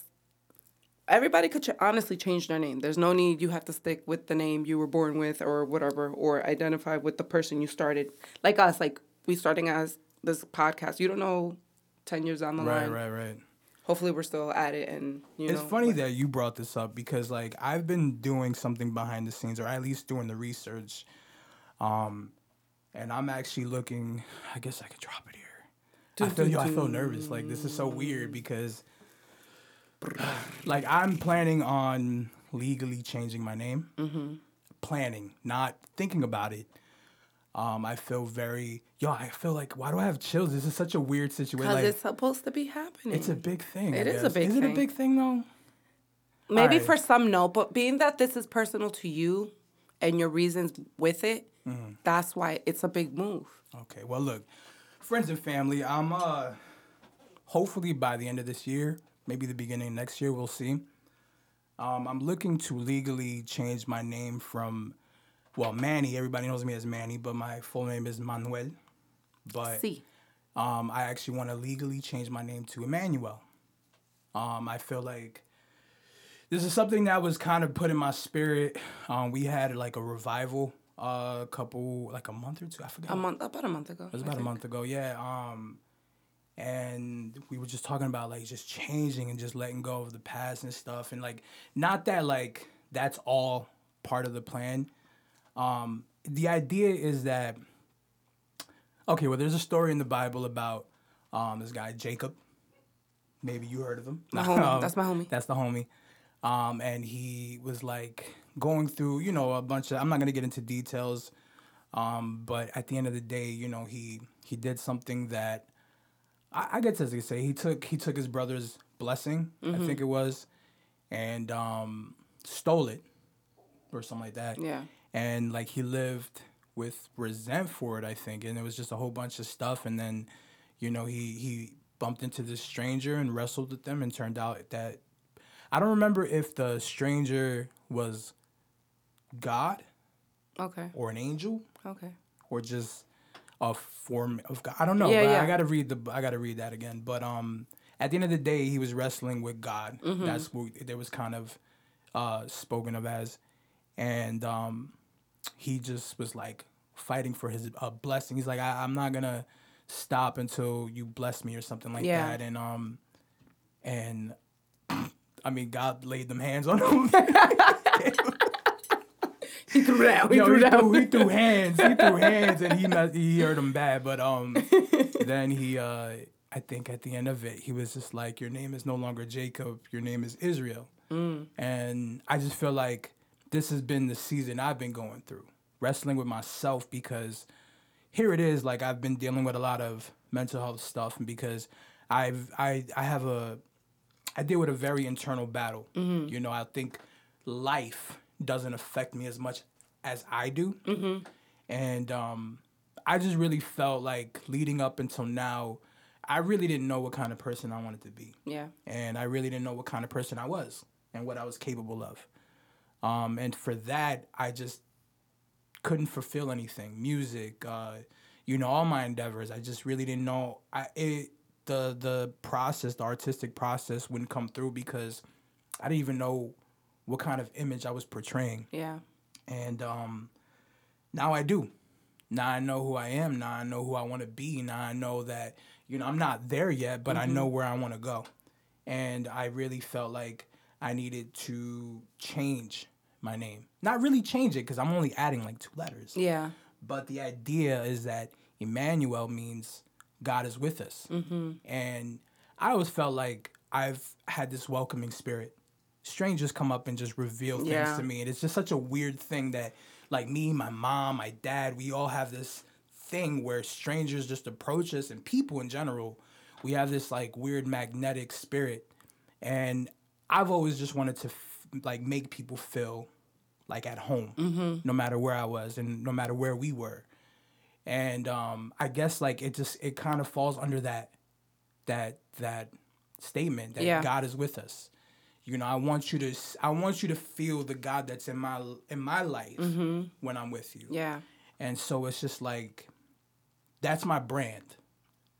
everybody could ch- honestly change their name. There's no need you have to stick with the name you were born with or whatever, or identify with the person you started. Like us, like we starting as this podcast. You don't know ten years down the right, line. right, right. Right. Hopefully, we're still at it, and you It's know. funny that you brought this up because like I've been doing something behind the scenes or at least doing the research. Um and I'm actually looking I guess I could drop it here. I feel yo, I feel nervous. Like this is so weird because like I'm planning on legally changing my name. Mm-hmm. Planning, not thinking about it. Um, I feel very yo. I feel like why do I have chills? This is such a weird situation. Because Like, it's supposed to be happening. it's a big thing. I It is a guess. big Is it a big thing though? Maybe Alright. for some, no, but being that this is personal to you and your reasons with it, Mm-hmm. that's why it's a big move. Okay. Well, look, friends and family. I'm uh, hopefully by the end of this year, maybe the beginning of next year. We'll see. Um, I'm looking to legally change my name from, well, Manny. Everybody knows me as Manny, but my full name is Manuel. But See. um, I actually want to legally change my name to Emmanuel. Um, I feel like this is something that was kind of put in my spirit. Um, we had like a revival uh, a couple, like a month or two. I forgot. A month, about a month ago. It was about a month ago, yeah. Um, and we were just talking about like just changing and just letting go of the past and stuff, and like not that like that's all part of the plan. Um, the idea is that okay, well, there's a story in the Bible about um, this guy Jacob. Maybe you heard of him. My homie. That's my homie. That's the homie. Um, and he was like going through, you know, a bunch of. I'm not gonna get into details, um, but at the end of the day, you know, he he did something that I, I guess as they say, he took he took his brother's blessing, I think it was, and um, stole it, or something like that. Yeah. And like he lived with resent for it, I think, and it was just a whole bunch of stuff. And then, you know, he he bumped into this stranger and wrestled with them, and turned out that I don't remember if the stranger was God Okay. or an angel Okay. or just a form of God. I don't know. Yeah, but yeah. I gotta read the. I gotta read that again. But um, at the end of the day, he was wrestling with God. Mm-hmm. That's what there was kind of uh, spoken of as, and um, he just was like fighting for his uh, blessing. He's like, I, I'm not gonna stop until you bless me or something like Yeah. that. And um, and I mean, God laid them hands on him. He threw down. He Yo, threw he, down. threw, he threw hands. He threw hands, and he he hurt him bad. But um, then he, uh, I think at the end of it, he was just like, "Your name is no longer Jacob. Your name is Israel." And I just feel like this has been the season I've been going through, wrestling with myself because here it is. Like I've been dealing with a lot of mental health stuff, and because I've I I have a I deal with a very internal battle. You know, I think life doesn't affect me as much as I do. And um, I just really felt like leading up until now, I really didn't know what kind of person I wanted to be. yeah. And I really didn't know what kind of person I was and what I was capable of. Um, and for that, I just couldn't fulfill anything. Music, uh, you know, all my endeavors. I just really didn't know. I it the the process, the artistic process, wouldn't come through because I didn't even know what kind of image I was portraying. Yeah. And um, now I do. Now I know who I am. Now I know who I want to be. Now I know that you know I'm not there yet, but I know where I want to go. And I really felt like I needed to change my name. Not really change it because I'm only adding like two letters. Yeah. But the idea is that Emmanuel means God is with us. Mm-hmm. And I always felt like I've had this welcoming spirit. Strangers come up and just reveal things Yeah. to me. And it's just such a weird thing that, like me, my mom, my dad, we all have this thing where strangers just approach us and people in general, we have this like weird magnetic spirit. And I've always just wanted to f- like make people feel like at home, no matter where I was and no matter where we were. And um, I guess like it just it kind of falls under that that that statement that Yeah. God is with us. You know, I want you to I want you to feel the God that's in my in my life when I'm with you. Yeah. And so it's just like that's my brand.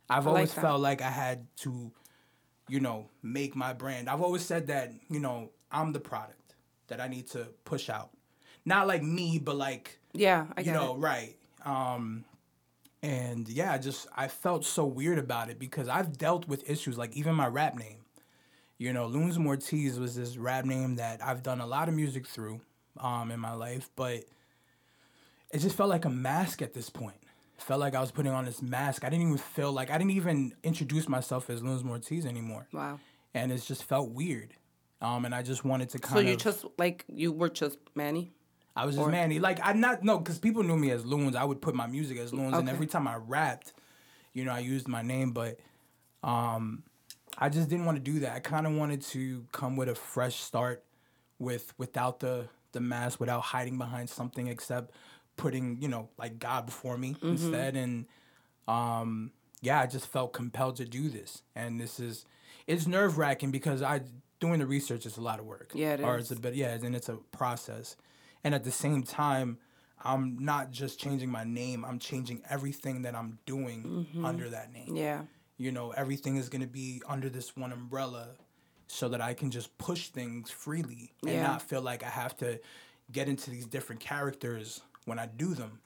I've I always that. felt like I had to, you know, make my brand. I've always said that, you know, I'm the product that I need to push out. Not like me, but like, Yeah. I you know, it. right. Um and yeah, I just I felt so weird about it because I've dealt with issues like even my rap name. You know, Loons Mortiz was this rap name that I've done a lot of music through um, in my life, but it just felt like a mask at this point. Felt like I was putting on this mask. I didn't even feel like I didn't even introduce myself as Loons Mortiz anymore, Wow. and it just felt weird. Um, and I just wanted to kind of. So of. you just like you were just Manny. I was just Manny. Like I not no, because people knew me as Loons. I would put my music as Loons, and every time I rapped, you know, I used my name. But um, I just didn't want to do that. I kind of wanted to come with a fresh start, with without the the mask, without hiding behind something, except putting you know like God before me instead. And um, yeah, I just felt compelled to do this, and this is it's nerve wracking because I doing the research is a lot of work. Yeah, it or is. it's a bit yeah, and it's a process, and at the same time. I'm not just changing my name, I'm changing everything that I'm doing mm-hmm. under that name Yeah. you know everything is going to be under this one umbrella so that i can just push things freely and Yeah. not feel like i have to get into these different characters when i do them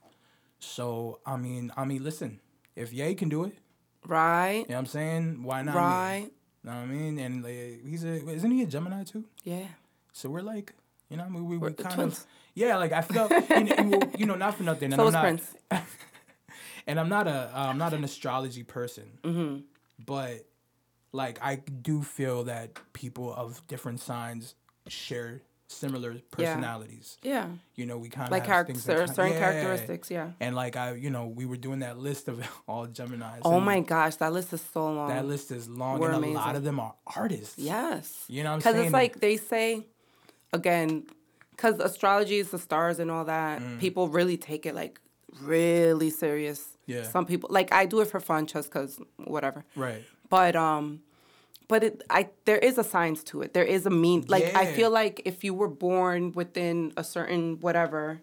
so i mean i mean listen if Ye can do it Right. you know what i'm saying why not me? Right. You know what i mean and like, he's a isn't he a gemini too Yeah. so we're like you know we, we, we We're kind twins. of yeah like i felt you know, well, you know not for nothing and So I'm not, Prince. and I'm not a I'm not an astrology person, Mm-hmm. but like I do feel that people of different signs share similar personalities. Yeah. yeah. You know, we kind of Like have character, things that certain yeah. characteristics. Yeah. And like I, you know, we were doing that list of all Gemini's. Oh my gosh, that list is so long. That list is long, We're and a lot of them are artists. Yes. You know what I'm Because it's like they say, again, because astrology is the stars and all that, people really take it like really serious. Mm. Yeah. Some people, like I do it for fun just because whatever. right. But, um, but it, I there is a science to it. There is a mean like I feel like if you were born within a certain whatever,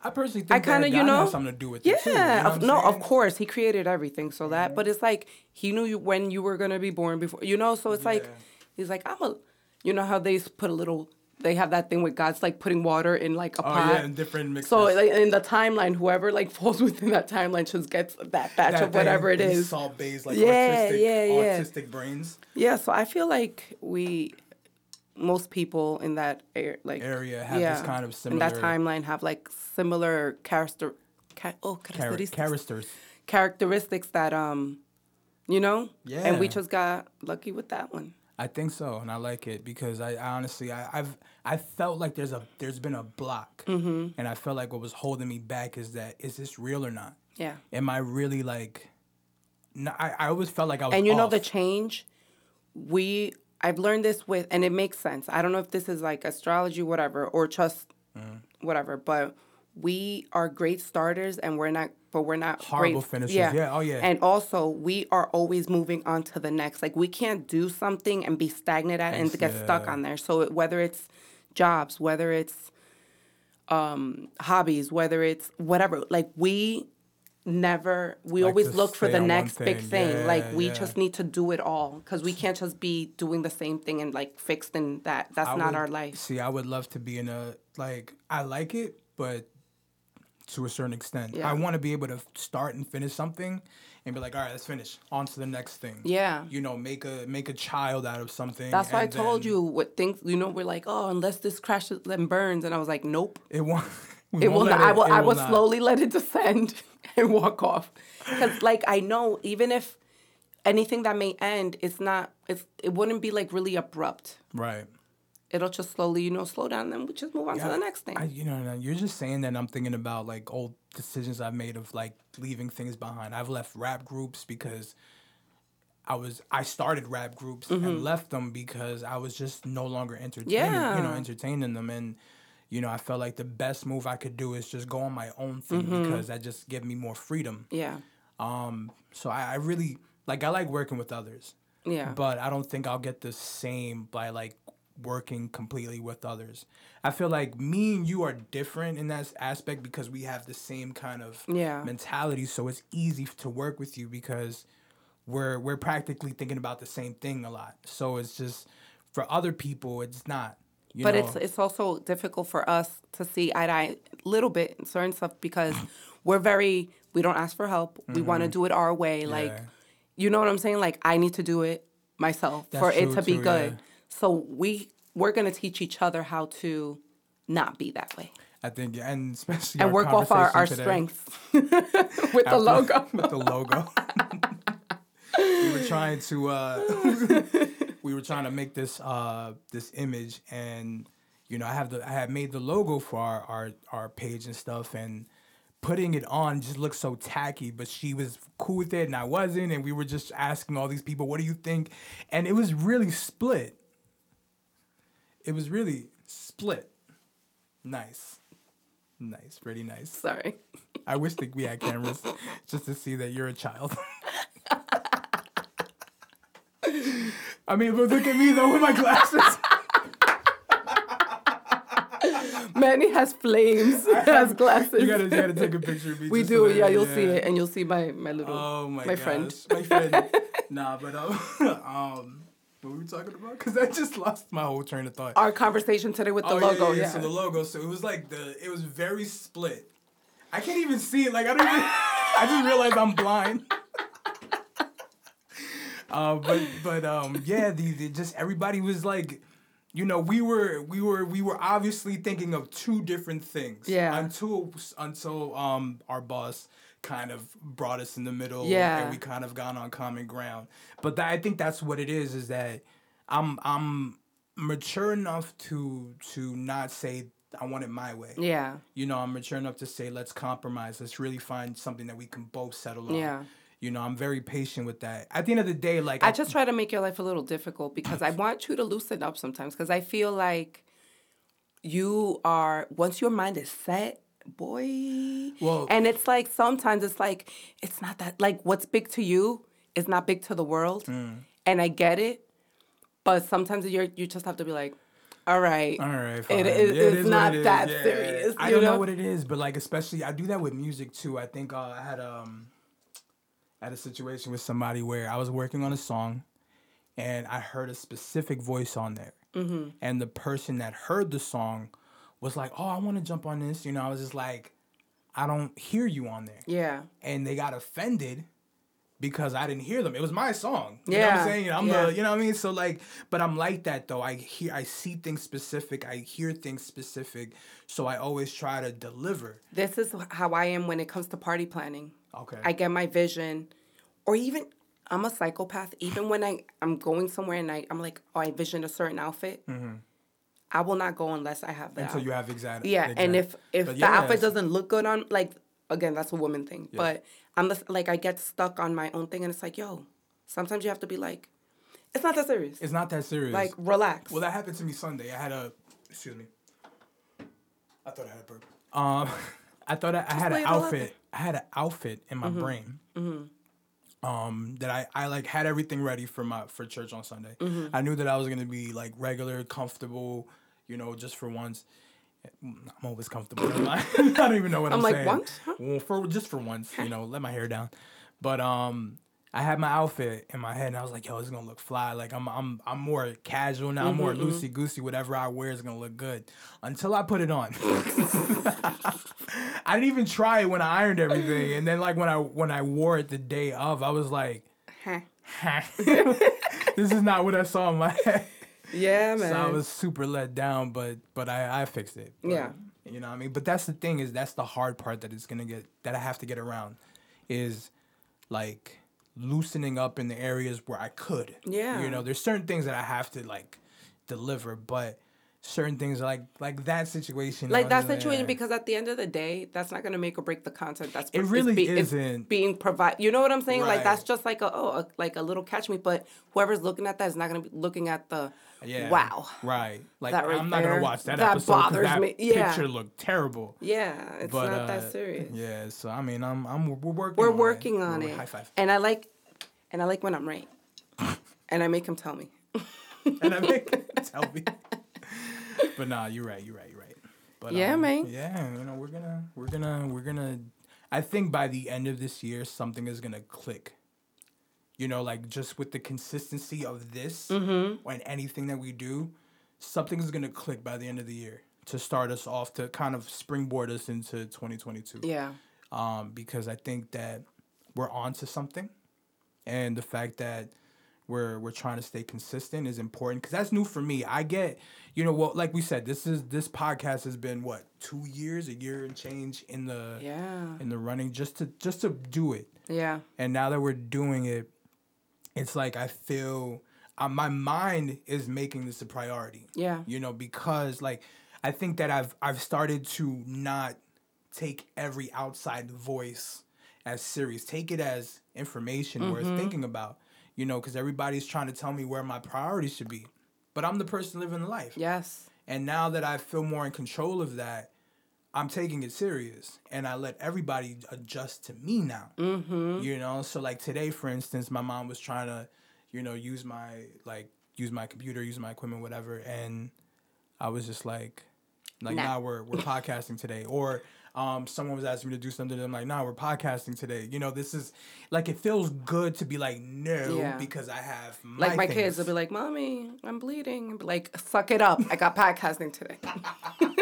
I personally think I kind of you know something to do with yeah, too. you know no, of course he created everything so that. But it's like he knew you when you were gonna be born before you know. So it's like he's like I'm a, you know how they put a little. They have that thing with God's like putting water in like a Oh pot. yeah, and different mixes. so like, in the timeline, whoever like falls within that timeline just gets that batch That of whatever it is. Salt based like Yeah, artistic, yeah, yeah. artistic brains Yeah, so I feel like we, most people in that air, like area have this kind of similar in that timeline have like similar character, ca- oh, char- characteristics, characters. characteristics that um, you know, yeah. and we just got lucky with that one. I think so, and I like it because I, I honestly I, I've I felt like there's a there's been a block, Mm-hmm. and I felt like what was holding me back is that is this real or not? Yeah, Am I really like? No, I, I always felt like I was. and you know the change, we I've learned this with, and it makes sense. I don't know if this is like astrology, whatever, or just Mm. whatever, but we are great starters, and we're not. But we're not Horrible great finishers. Yeah, oh, yeah. And also, we are always moving on to the next. Like we can't do something and be stagnant at it and get stuck on there. So it- whether it's jobs, whether it's um, hobbies, whether it's whatever, like we never we Like always look for the next big thing. thing like we yeah. just need to do it all because we can't just be doing the same thing and like fixed in that that's I not would- our life See, I would love to be in a like I like it, but to a certain extent, Yeah. I want to be able to start and finish something, and be like, all right, let's finish. On to the next thing. yeah You know, make a make a child out of something. that's why i told then you what things you know we're like oh unless this crashes and burns and i was like nope It won't. it will not i will it i will not. slowly let it descend and walk off because like i know even if anything that may end it's not it's it wouldn't be like really abrupt Right. It'll just slowly you know slow down and then we just move on to the next thing I, you know, you're just saying that I'm thinking about like old decisions I've made of like leaving things behind. I've left rap groups because I was I started rap groups and left them because I was just no longer entertaining, yeah. you know, entertaining them and you know, I felt like the best move I could do is just go on my own thing because that just gave me more freedom. yeah Um, so I, I really like I like working with others. yeah But I don't think I'll get the same by like working completely with others. I feel like me and you are different in that aspect because we have the same kind of Yeah. mentality. So it's easy to work with you because we're we're practically thinking about the same thing a lot. So it's just for other people, it's not. You but know? it's it's also difficult for us to see eye to eye a little bit in certain stuff because we're very we don't ask for help. We want to do it our way. Like Mm-hmm. You know what I'm saying? Like I need to do it myself That's for it to be too, good. yeah. So we we're gonna teach each other how to not be that way I think, and especially and work off our, our today. strengths with the logo. with the logo. we were trying to uh, we were trying to make this uh, this image, and you know, I have the I had made the logo for our our, our page and stuff, and putting it on just looked so tacky. But she was cool with it, and I wasn't, and we were just asking all these people, "What do you think?" And it was really split. It was really split. Nice. Nice, pretty nice. Sorry. I wish that we had cameras just to see that you're a child. I mean, but look at me though with my glasses. Manny has flames. has glasses. you gotta, you gotta take a picture of me. we do. so that- Yeah, you'll see it, and you'll see my my little Oh my, my gosh. friend. My friend. nah, but um, um, what were we talking about? Because I just lost my whole train of thought. Our conversation today with the oh, yeah, logo. Yeah, Yeah, So the logo. So it was like the. It was very split. I can't even see it. Like I don't even. I just realized I'm blind. uh, but but um yeah, the, the just everybody was like, you know, we were we were we were obviously thinking of two different things. Yeah. Until until um our boss kind of brought us in the middle. Yeah. And we kind of got on common ground. But that, I think that's what it is. Is that I'm I'm mature enough to to not say I want it my way. yeah, You know, I'm mature enough to say let's compromise. Let's really find something that we can both settle on. Yeah. You know, I'm very patient with that. At the end of the day, like I just try to make your life a little difficult because I want you to loosen up sometimes because I feel like you are once your mind is set, boy. Well- and it's like sometimes it's like it's not that like what's big to you is not big to the world, Mm. and I get it, but sometimes you you just have to be like, all right, All right, fine. It is- Yeah, it's is not it is. that Yeah. serious, I don't know? know? what it is, but like especially I do that with music too. I think uh, I had um I had a situation with somebody where I was working on a song, and I heard a specific voice on there, Mm-hmm. and the person that heard the song was like, "Oh, I want to jump on this." You know, I was just like, "I don't hear you on there," yeah, and they got offended because I didn't hear them. It was my song. You know what Yeah, I'm saying? I'm yeah. the, you know what I mean? So like, but I'm like that though. I hear, I see things specific. I hear things specific. So I always try to deliver. this is how I am when it comes to party planning. Okay. I get my vision, or even I'm a psychopath. Even when I I'm going somewhere and I I'm like, oh, I vision a certain outfit. Mm-hmm. I will not go unless I have that. Until you have exact. yeah, and if if But the yeah, outfit doesn't look good on like again, that's a woman thing. But I'm just like I get stuck on my own thing, and it's like, yo, sometimes you have to be like, it's not that serious. it's not that serious. like relax. well, that happened to me Sunday. I had a, excuse me. I thought I had a burp. Um, I thought I, I had an it all out outfit. I had an outfit in my brain. Mm-hmm. Um, that I, I like had everything ready for my for church on Sunday. Mm-hmm. I knew that I was gonna be like regular, comfortable, you know, just for once. I'm always comfortable. I don't even know what I'm, I'm like, saying. once? Huh? Well, for just for once, you know, let my hair down. But um, I had my outfit in my head, and I was like, "Yo, it's gonna look fly." Like I'm, I'm, I'm more casual now. I'm more loosey goosey. Whatever I wear is gonna look good. Until I put it on. I didn't even try it when I ironed everything, and then like when I when I wore it the day of, I was like, Huh. "This is not what I saw in my head." Yeah, man. So I was super let down, but but I, I fixed it. But, Yeah. You know what I mean? But that's the thing is that's the hard part that it's gonna get that I have to get around is like loosening up in the areas where I could. Yeah. You know, there's certain things that I have to like deliver, but certain things like like that situation. Like that situation because at the end of the day that's not going to make or break the content that's It really be- isn't. being provide you know what i'm saying like that's just like a oh a, like a little catch me but whoever's looking at that is not going to be looking at the yeah. wow Right. Like That right I'm not gonna there, watch that, that episode bothers that me. Yeah. picture looked terrible. yeah it's But not uh, that serious Yeah, so I mean, I'm I'm we're working. we're on working it. on We're- it High five. and i like and i like when i'm right and i make him tell me and I make him tell me. But nah, you're right. You're right. You're right. But Yeah, um, man. Yeah, you know, we're gonna, we're gonna, we're gonna. I think by the end of this year, something is gonna click. You know, like just with the consistency of this Mm-hmm. and anything that we do, something's gonna click by the end of the year to start us off to kind of springboard us into 2022 yeah. Um, because I think that we're on to something, and the fact that we're we're trying to stay consistent is important because that's new for me. I get, you know, what like we said, this is this podcast has been what two years, a year and change in the yeah. in the running just to just to do it, yeah. And now that we're doing it, it's like I feel uh, my mind is making this a priority. Yeah. You know because like i think that i've i've started to not take every outside voice as serious. Take it as information worth thinking about you know because everybody's trying to tell me where my priorities should be. But i'm the person living the life. Yes. And now that i feel more in control of that i'm taking it serious and i let everybody adjust to me now mm-hmm. you know so like today for instance my mom was trying to you know, use my like use my computer, use my equipment, whatever, and I was just like, like, Nah. nah, we're we're podcasting today, or um, someone was asking me to do something, and I'm like, nah, we're podcasting today. You know, this is like it feels good to be like, no, Yeah. because I have my Like my things. kids will be like, "Mommy, I'm bleeding." Be like, "Suck it up! I got podcasting today."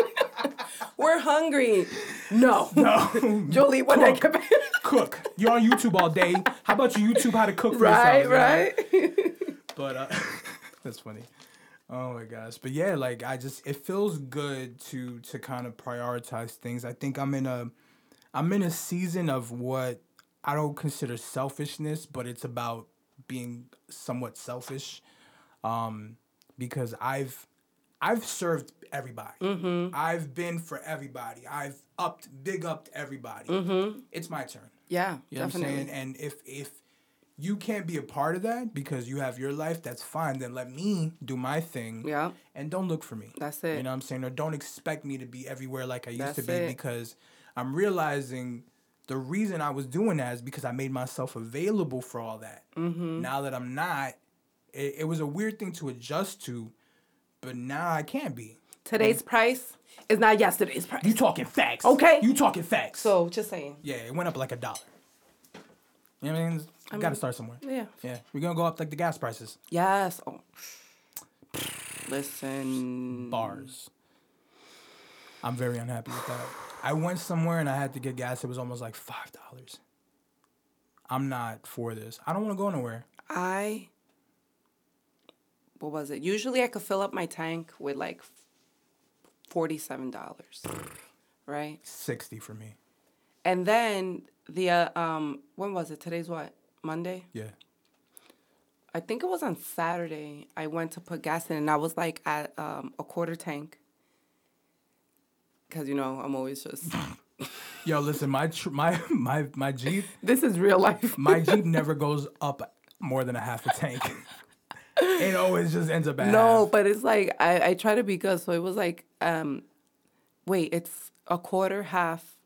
We're hungry. No, no, Jolie, I Cook. back. cook. You're on YouTube all day. How about you YouTube how to cook for right, yourself? you know? right. But uh, that's funny. Oh my gosh. But yeah, like I just it feels good to to kind of prioritize things. I think I'm in a I'm in a season of what I don't consider selfishness, but it's about being somewhat selfish. Um because I've I've served everybody. I've been for everybody. I've upped big upped everybody. It's my turn. Yeah, You know definitely. what I'm? And if if you can't be a part of that because you have your life, that's fine. Then let me do my thing. Yeah. And don't look for me. That's it. You know what I'm saying? Or don't expect me to be everywhere like I used That's to be it. because I'm realizing the reason I was doing that is because I made myself available for all that. Mm-hmm. Now that I'm not, it, it was a weird thing to adjust to, but now I can't be. Today's price is not yesterday's price. You talking facts. Okay. You talking facts. so just saying. Yeah, it went up like a dollar. You know what I mean? You gotta start somewhere. Yeah. Yeah, we're gonna go up like the gas prices. Yes. Oh. Listen. Bars. I'm very unhappy with that. I went somewhere and I had to get gas. It was almost like five dollars. I'm not for this. I don't want to go nowhere. I. What was it? Usually I could fill up my tank with like forty-seven dollars, right? Sixty for me. And then the uh, um, when was it? Today's what? Monday. Yeah. I think it was on Saturday. I went to put gas in, and I was like at um, a quarter tank. Cause you know I'm always just. Yo, listen, my tr- my my my Jeep, this is real life. my Jeep never goes up more than a half a tank. It always just ends up at No, but it's like I, I try to be good. So it was like, um, wait, it's a quarter, half,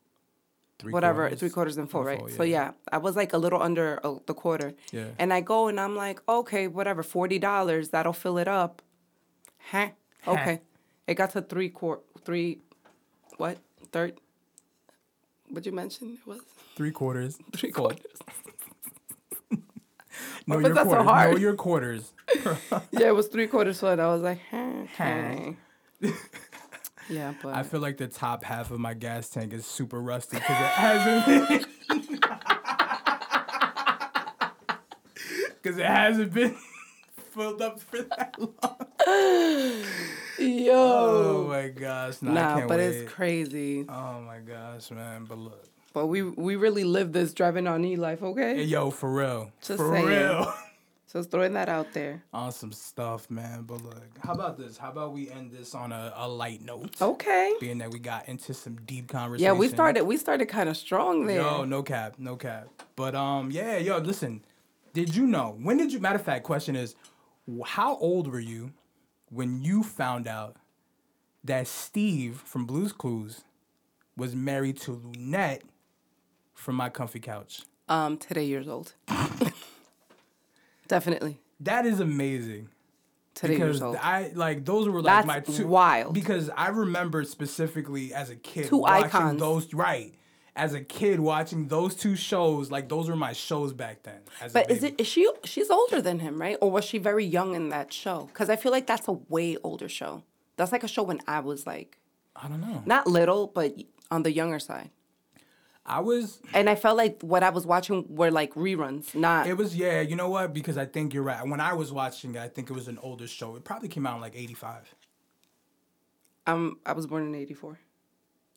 Three whatever, quarters. three quarters and full, right? full, So yeah, I was like a little under uh, the quarter. Yeah. And I go and I'm like, okay, whatever, forty dollars, that'll fill it up. Huh? Okay. It got to three quart, three, what, third? What you mention it was Three quarters. three quarters. Know your that so quarters. Know your quarters. yeah, it was three quarters full. I was like, okay. yeah, but I feel like the top half of my gas tank is super rusty because it hasn't been. Because it hasn't been filled up for that long. yo. Oh my gosh. Nah, I Nah, can't but wait. it's crazy. Oh my gosh, man. But look. But we we really live this driving on e life, okay? yo, for real. Just for saying. real. Just throwing that out there. awesome stuff, man. But look, how about this? How about we end this on a, a light note? Okay. Being that we got into some deep conversation. Yeah, we started we started kind of strong there. Yo, no cap, no cap. But um, yeah, yo, listen. Did you know? When did you? Matter of fact, question is, how old were you when you found out that Steve from Blue's Clues was married to Loonette from My Comfy Couch? Um, today years old. Definitely. That is amazing. Today because years old. I like those were like That's my two wild. Because I remember specifically as a kid Two watching icons. those right. As a kid watching those two shows, like those were my shows back then. As a But is it is she she's older than him, right? Or was she very young in that show? Because I feel like that's a way older show. That's like a show when I was like I don't know. not little, but on the younger side. I was. And I felt like what I was watching were like reruns, not It was yeah. You know what? Because I think you're right. When I was watching it, I think it was an older show. It probably came out in like '85. um I was born in eighty four.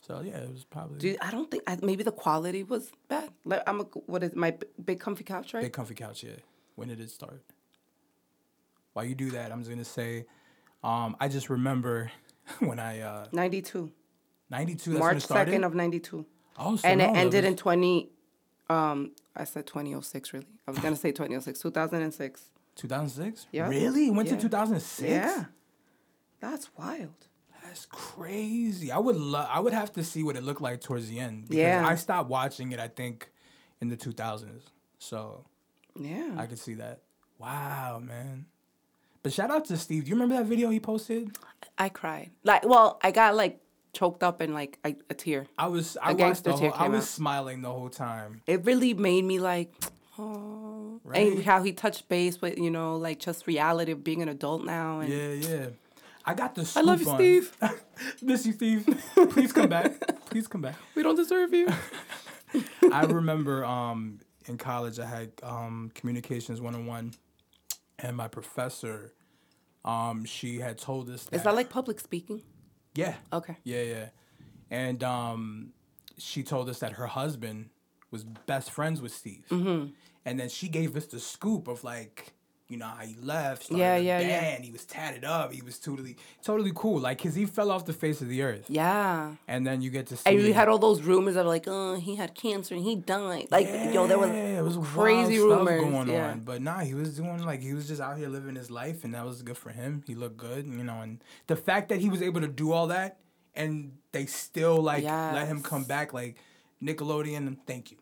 So yeah, it was probably Dude, I don't think I, maybe the quality was bad. Like I'm a what is my big comfy couch, right? big comfy couch. Yeah. When did it start? While you do that, I'm just gonna say, um, I just remember when I uh, 92. '92. That's when March 2nd of 92. Oh, so and it ended in 20 um I said 2006 really. I was going to say 2006, 2006. 2006. Yeah. Really? It went Yeah. to 2006. Yeah. That's wild. That's crazy. I would love. I would have to see what it looked like towards the end. Because Yeah. I stopped watching it. I think in the 2000s. So Yeah. I could see that. Wow, man. But shout out to Steve. Do you remember that video he posted? I cried. Like, well, I got like choked up and like a, a tear. I was I watched gangster the tear whole, I was out. smiling the whole time. It really made me like, oh, Right. and how he touched base with you know like just reality of being an adult now. And Yeah, yeah. I got the I love you, on- Steve. Miss you, Steve. Please come back. Please come back. we don't deserve you. I remember um, in college I had um, communications 101 and my professor um, she had told us that Is that like public speaking? Yeah Okay. yeah yeah and um, she told us that her husband was best friends with Steve Mm-hmm. and then she gave us the scoop of like you know how he left started Yeah, yeah, yeah. band, he was tatted up he was totally totally cool like cause he fell off the face of the earth Yeah. and then you get to see And you had all those rumors of like, oh, he had cancer and he died. Like, yo, there was it was crazy rumors. going yeah. on. But nah, he was doing like he was just out here living his life, and that was good for him. He looked good, you know. And the fact that he was able to do all that, and they still like let him come back, like Nickelodeon. Thank you,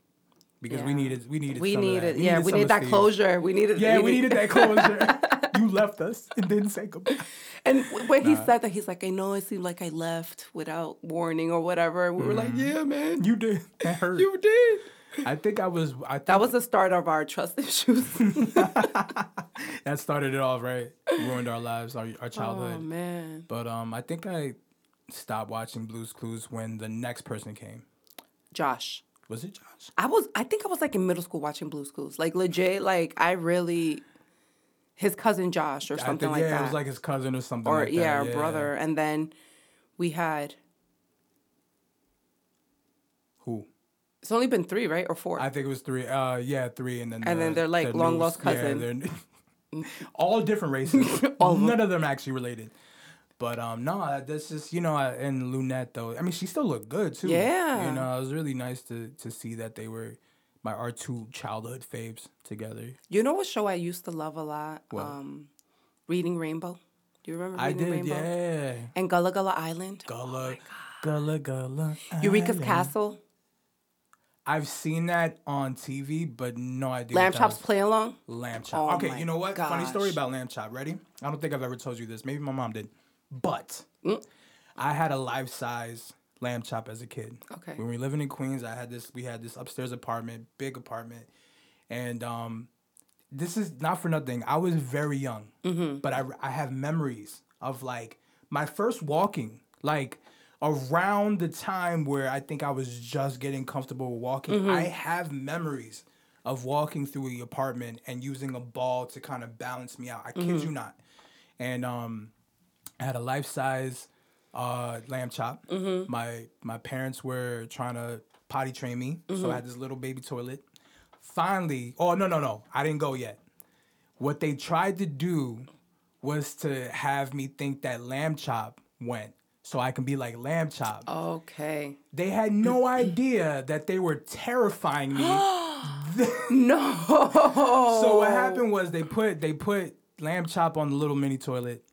because we needed we needed We needed, that. yeah, we needed that Steve. closure. We needed, Yeah, we need- needed that closure. you left us and didn't say goodbye. And when he said that, he's like, I know it seemed like I left without warning or whatever. We were like, yeah, man, You did. That hurt. you did. I think I was. I think That was the start of our trust issues. that started it all right. Ruined our lives, our our childhood oh man, But um, I think I stopped watching Blue's Clues when the next person came. Josh. Was it Josh? I was, I think I was like in middle school watching Blue Clues. Like legit, like I really, his cousin Josh or I something think, like yeah, that. Yeah, it was like his cousin or something or like that. yeah, brother. And then we had. Who? It's only been three, right, or four? I think it was three. Uh, yeah, three, and then And then they're like long lost cousin. Yeah, all different races. all None of them actually related. But um, no, that's just you know, I- and Loonette though. I mean, she still looked good too. Yeah. you know, it was really nice to to see that they were my our two childhood faves together. you know what show I used to love a lot? What? Um, Reading Rainbow. Do you remember I Reading did, Rainbow? yeah. And Gullah Gullah Island. Gullah, Gullah, Gullah. Eureka's Island. Castle. I've seen that on TV, but no idea. Lamb Chops play along. Lamb chop. Oh okay, you know what? Funny story about lamb chop. Ready? I don't think I've ever told you this. Maybe my mom did. But Mm. I had a life size lamb chop as a kid. Okay. When we were living in Queens, I had this. We had this upstairs apartment, big apartment, and um, this is not for nothing. I was very young, Mm-hmm. but I I have memories of like my first walking, like around the time where I think I was just getting comfortable with walking. Mm-hmm. I have memories of walking through the apartment and using a ball to kind of balance me out. I Mm-hmm. kid you not. And um, I had a life size uh, lamb chop. Mm-hmm. My my parents were trying to potty train me, Mm-hmm. so I had this little baby toilet. Finally, oh no no no, I didn't go yet. What they tried to do was to have me think that lamb chop went, so I can be like lamb chop. Okay. They had no idea that they were terrifying me. No. So what happened was they put they put lamb chop on the little mini toilet,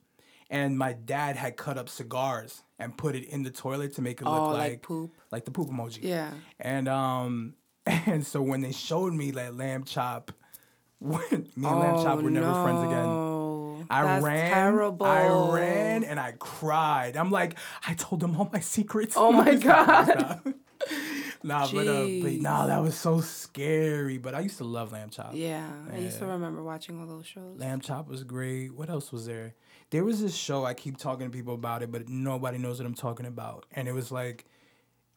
and my dad had cut up cigars and put it in the toilet to make it look Oh, like, like poop? like the poop emoji. Yeah. And um, and so when they showed me that lamb chop, me and lamb chop were never friends again. Oh, I that's ran. Terrible. I ran and I cried. I'm like, I told them all my secrets. Oh my God. nah, but, uh, but nah, that was so scary. But I used to love lamb chop. Yeah, I used to remember watching all those shows. Lamb chop was great. What else was there? There was this show I keep talking to people about it, but nobody knows what I'm talking about. And it was like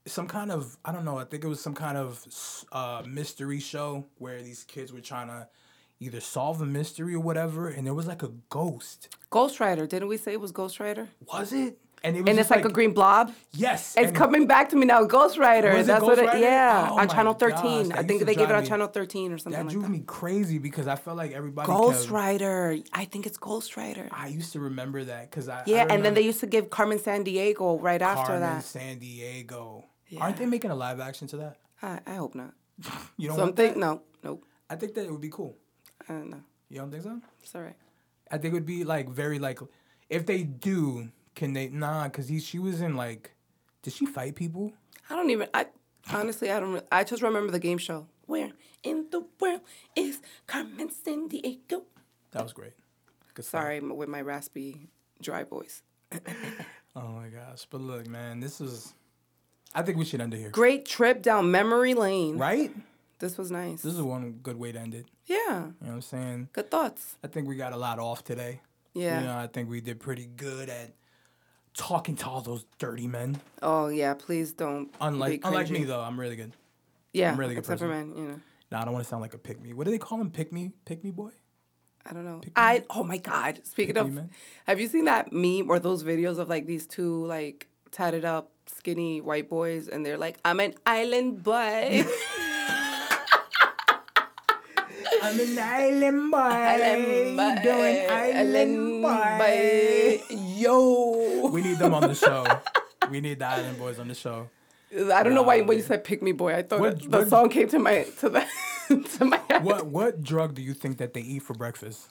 some kind of I don't know. I think it was some kind of uh, mystery show where these kids were trying to either solve a mystery or whatever. And there was like a ghost. Ghostwriter, didn't we say it was Ghostwriter? Was it? And it was And it's like, a green blob. Yes. It's coming back to me now. Ghostwriter. That's Ghost what it. Rider? Yeah, Oh on channel 13. that I think they gave it on me- channel 13 or something That like drove that. me crazy because I felt like everybody. Ghost kept- Rider. I think it's Ghostwriter. I used to remember that because I. I Yeah, and then they used to give Carmen Sandiego right after Carmen that. Sandiego. Aren't they making a live action to that? I, I hope not. You don't Something? No, nope. I think that it would be cool. Uh, I don't know. You don't think so? It's all right. I think it would be like very like if they do, can they nah? Because he she was in like, did she fight people? I don't even. I honestly, I don't. I just remember the game show. Where in the world is Carmen Sandiego? That was great. Good. Sorry with my raspy, dry voice. Oh my gosh. But look, man, this is. I think we should end it here. Great trip down memory lane. Right? This was nice. This is one good way to end it. yeah. You know what I'm saying? Good thoughts. I think we got a lot off today. Yeah. You know, I think we did pretty good at talking to all those dirty men. Oh yeah. Please don't. Unlike unlike me though, I'm really good. Yeah. I'm really good except for person. men, you know. No, I don't want to sound like a pick me. What do they call him? Pick me? Pick me boy? I don't know. I oh my god. Speaking Pick of, man. have you seen that meme or those videos of like these two like tatted up skinny white boys and they're like, I'm an island boy. I'm an island boy. Island boy, Doing island island boy. boy. Yo. We need them on the show. we need the island boys on the show. I don't know why when you said pick me boy, I thought What- the what- song came to my to the to my head. What what drug do you think that they eat for breakfast?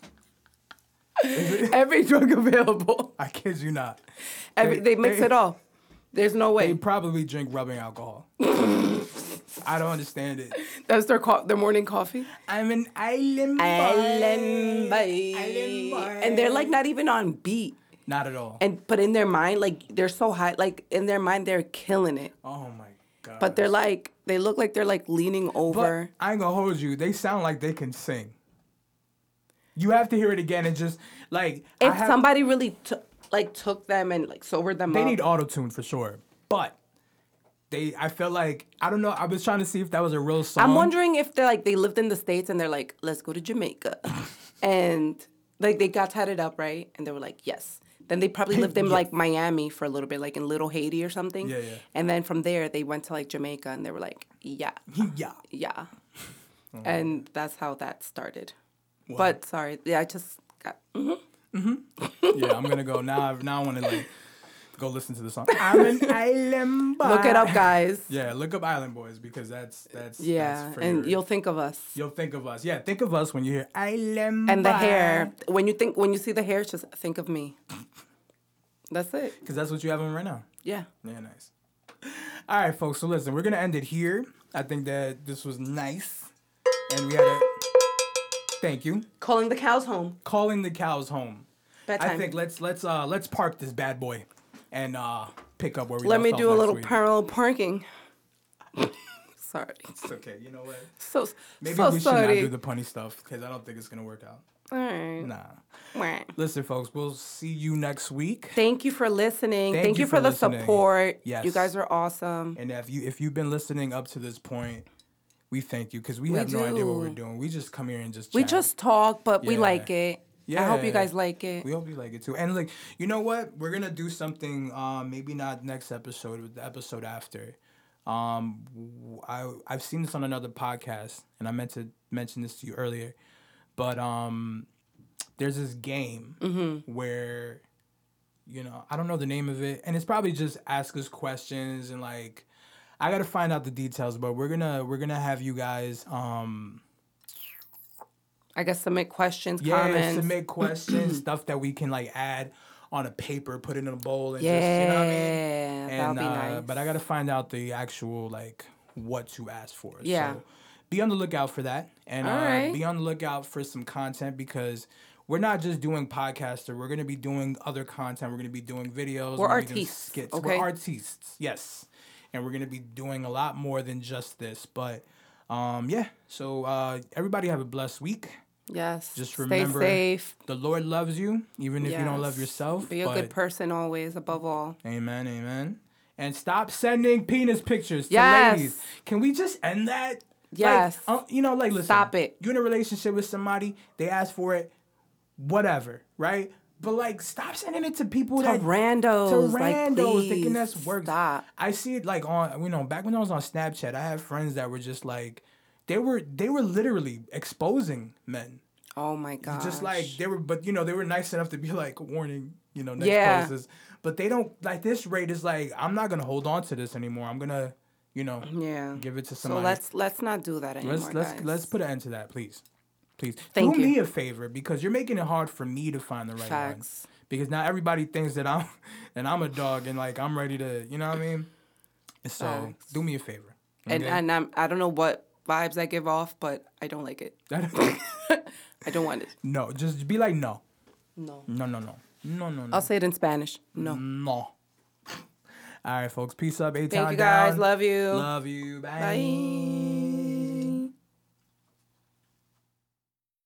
Every drug available. I kid you not. Every, they mix it all. There's no way. They probably drink rubbing alcohol. I don't understand it. That's their co- their morning coffee. I'm an island boy. Island boy. Island boy. And they're like not even on beat. Not at all. And but in their mind, like they're so high, like in their mind they're killing it. oh my god. But they're like they look like they're like leaning But over. I ain't gonna hold you. They sound like they can sing. You have to hear it again and just like if have- somebody really took like took them and like sobered them they up. They need auto tune for sure. But they, I feel like I don't know. I was trying to see if that was a real song. I'm wondering if they're like they lived in the states and they're like, let's go to Jamaica, and like they got tatted up, right? And they were like, yes. Then they probably lived in Yeah. like Miami for a little bit, like in Little Haiti or something. Yeah, yeah. And then from there they went to like Jamaica and they were like, yeah, yeah. yeah, Oh. and that's how that started. But sorry, yeah, I just got. mhm. Yeah, I'm gonna go now. I- Now I want to like go listen to the song. I'm an island boy. Look it up, guys. Yeah, look up Island Boys because that's that's Yeah, that's and you'll think of us. you'll think of us. Yeah, think of us when you hear Island And the hair. When you think when you see the hair, just think of me. That's it. because that's what you have on right now. Yeah. Yeah, nice. All right, folks. So listen, we're gonna end it here. I think that this was nice, and we had a thank you Calling the cows home. calling the cows home. Bedtime. I think let's let's uh let's park this bad boy and uh pick up where we Let me do a little week. parallel parking. Sorry. It's okay. You know what? So Maybe so we should sorry. not do the punny stuff because I don't think it's gonna work out. All right. Nah. Mwah. Listen, folks. We'll see you next week. Thank you for listening. Thank Thank, you you, for, for the listening. support. Yes. You guys are awesome. And if you if you've been listening up to this point, we thank you because we, We have no idea what we're doing. We just come here and just We just talk, but we like it. I hope you guys like it. We hope you like it too. And like, you know what? We're gonna do something. Um, maybe not next episode, but the episode after. Um, I I've seen this on another podcast, and I meant to mention this to you earlier, but um, there's this game Mm-hmm. where, you know, I don't know the name of it, and it's probably just ask us questions and like, I gotta find out the details, but we're gonna we're gonna have you guys um I guess submit questions, yeah, comments. submit questions, stuff that we can like add on a paper, put it in a bowl, and yeah, just you know what I mean. that'll And be uh, nice. but I gotta find out the actual like what to ask for. Yeah. So be on the lookout for that, and uh, Alright. be on the lookout for some content because. We're not just doing podcaster. We're gonna be doing other content. We're gonna be doing videos. We're gonna be doing skits. okay? We're artists. Yes, and we're gonna be doing a lot more than just this. But um, yeah. So uh, everybody have a blessed week. Yes. Just Stay remember, safe. the Lord loves you, even if you don't love yourself. Be a good person always, above all. Amen, amen. And stop sending penis pictures to Yes. ladies. Can we just end that? Yes. Like, um, you know, like, listen. Stop it. You're in a relationship with somebody, they ask for it, whatever, right? But, like, stop sending it to people To that. randos, To like, randos, thinking that's work. stop. I see it, like, on, you know, back when I was on Snapchat, I had friends that were just like, they were they were literally exposing men. Oh my god. Just like they were, but you know, they were nice enough to be like, warning, you know, next Yeah. But they don't like this rate is like, I'm not gonna hold on to this anymore. I'm gonna, you know, yeah. give it to somebody. So let's let's not do that anymore, let's let's guys. let's put an end to that, please, please. Thank Do you. me a favor because you're making it hard for me to find the right Facts. one. Because now everybody thinks that I'm, that I'm a dog and like I'm ready to, you know what I mean. So Facts. do me a favor. and and I'm, I don't know what vibes I give off, but I don't like it. I don't want it. No, just be like no. No. No, no, no. No, no, no. I'll say it in Spanish. No. No. All right, folks. Peace up. A Thank you guys. down. Love you. Love you. Bye. Bye.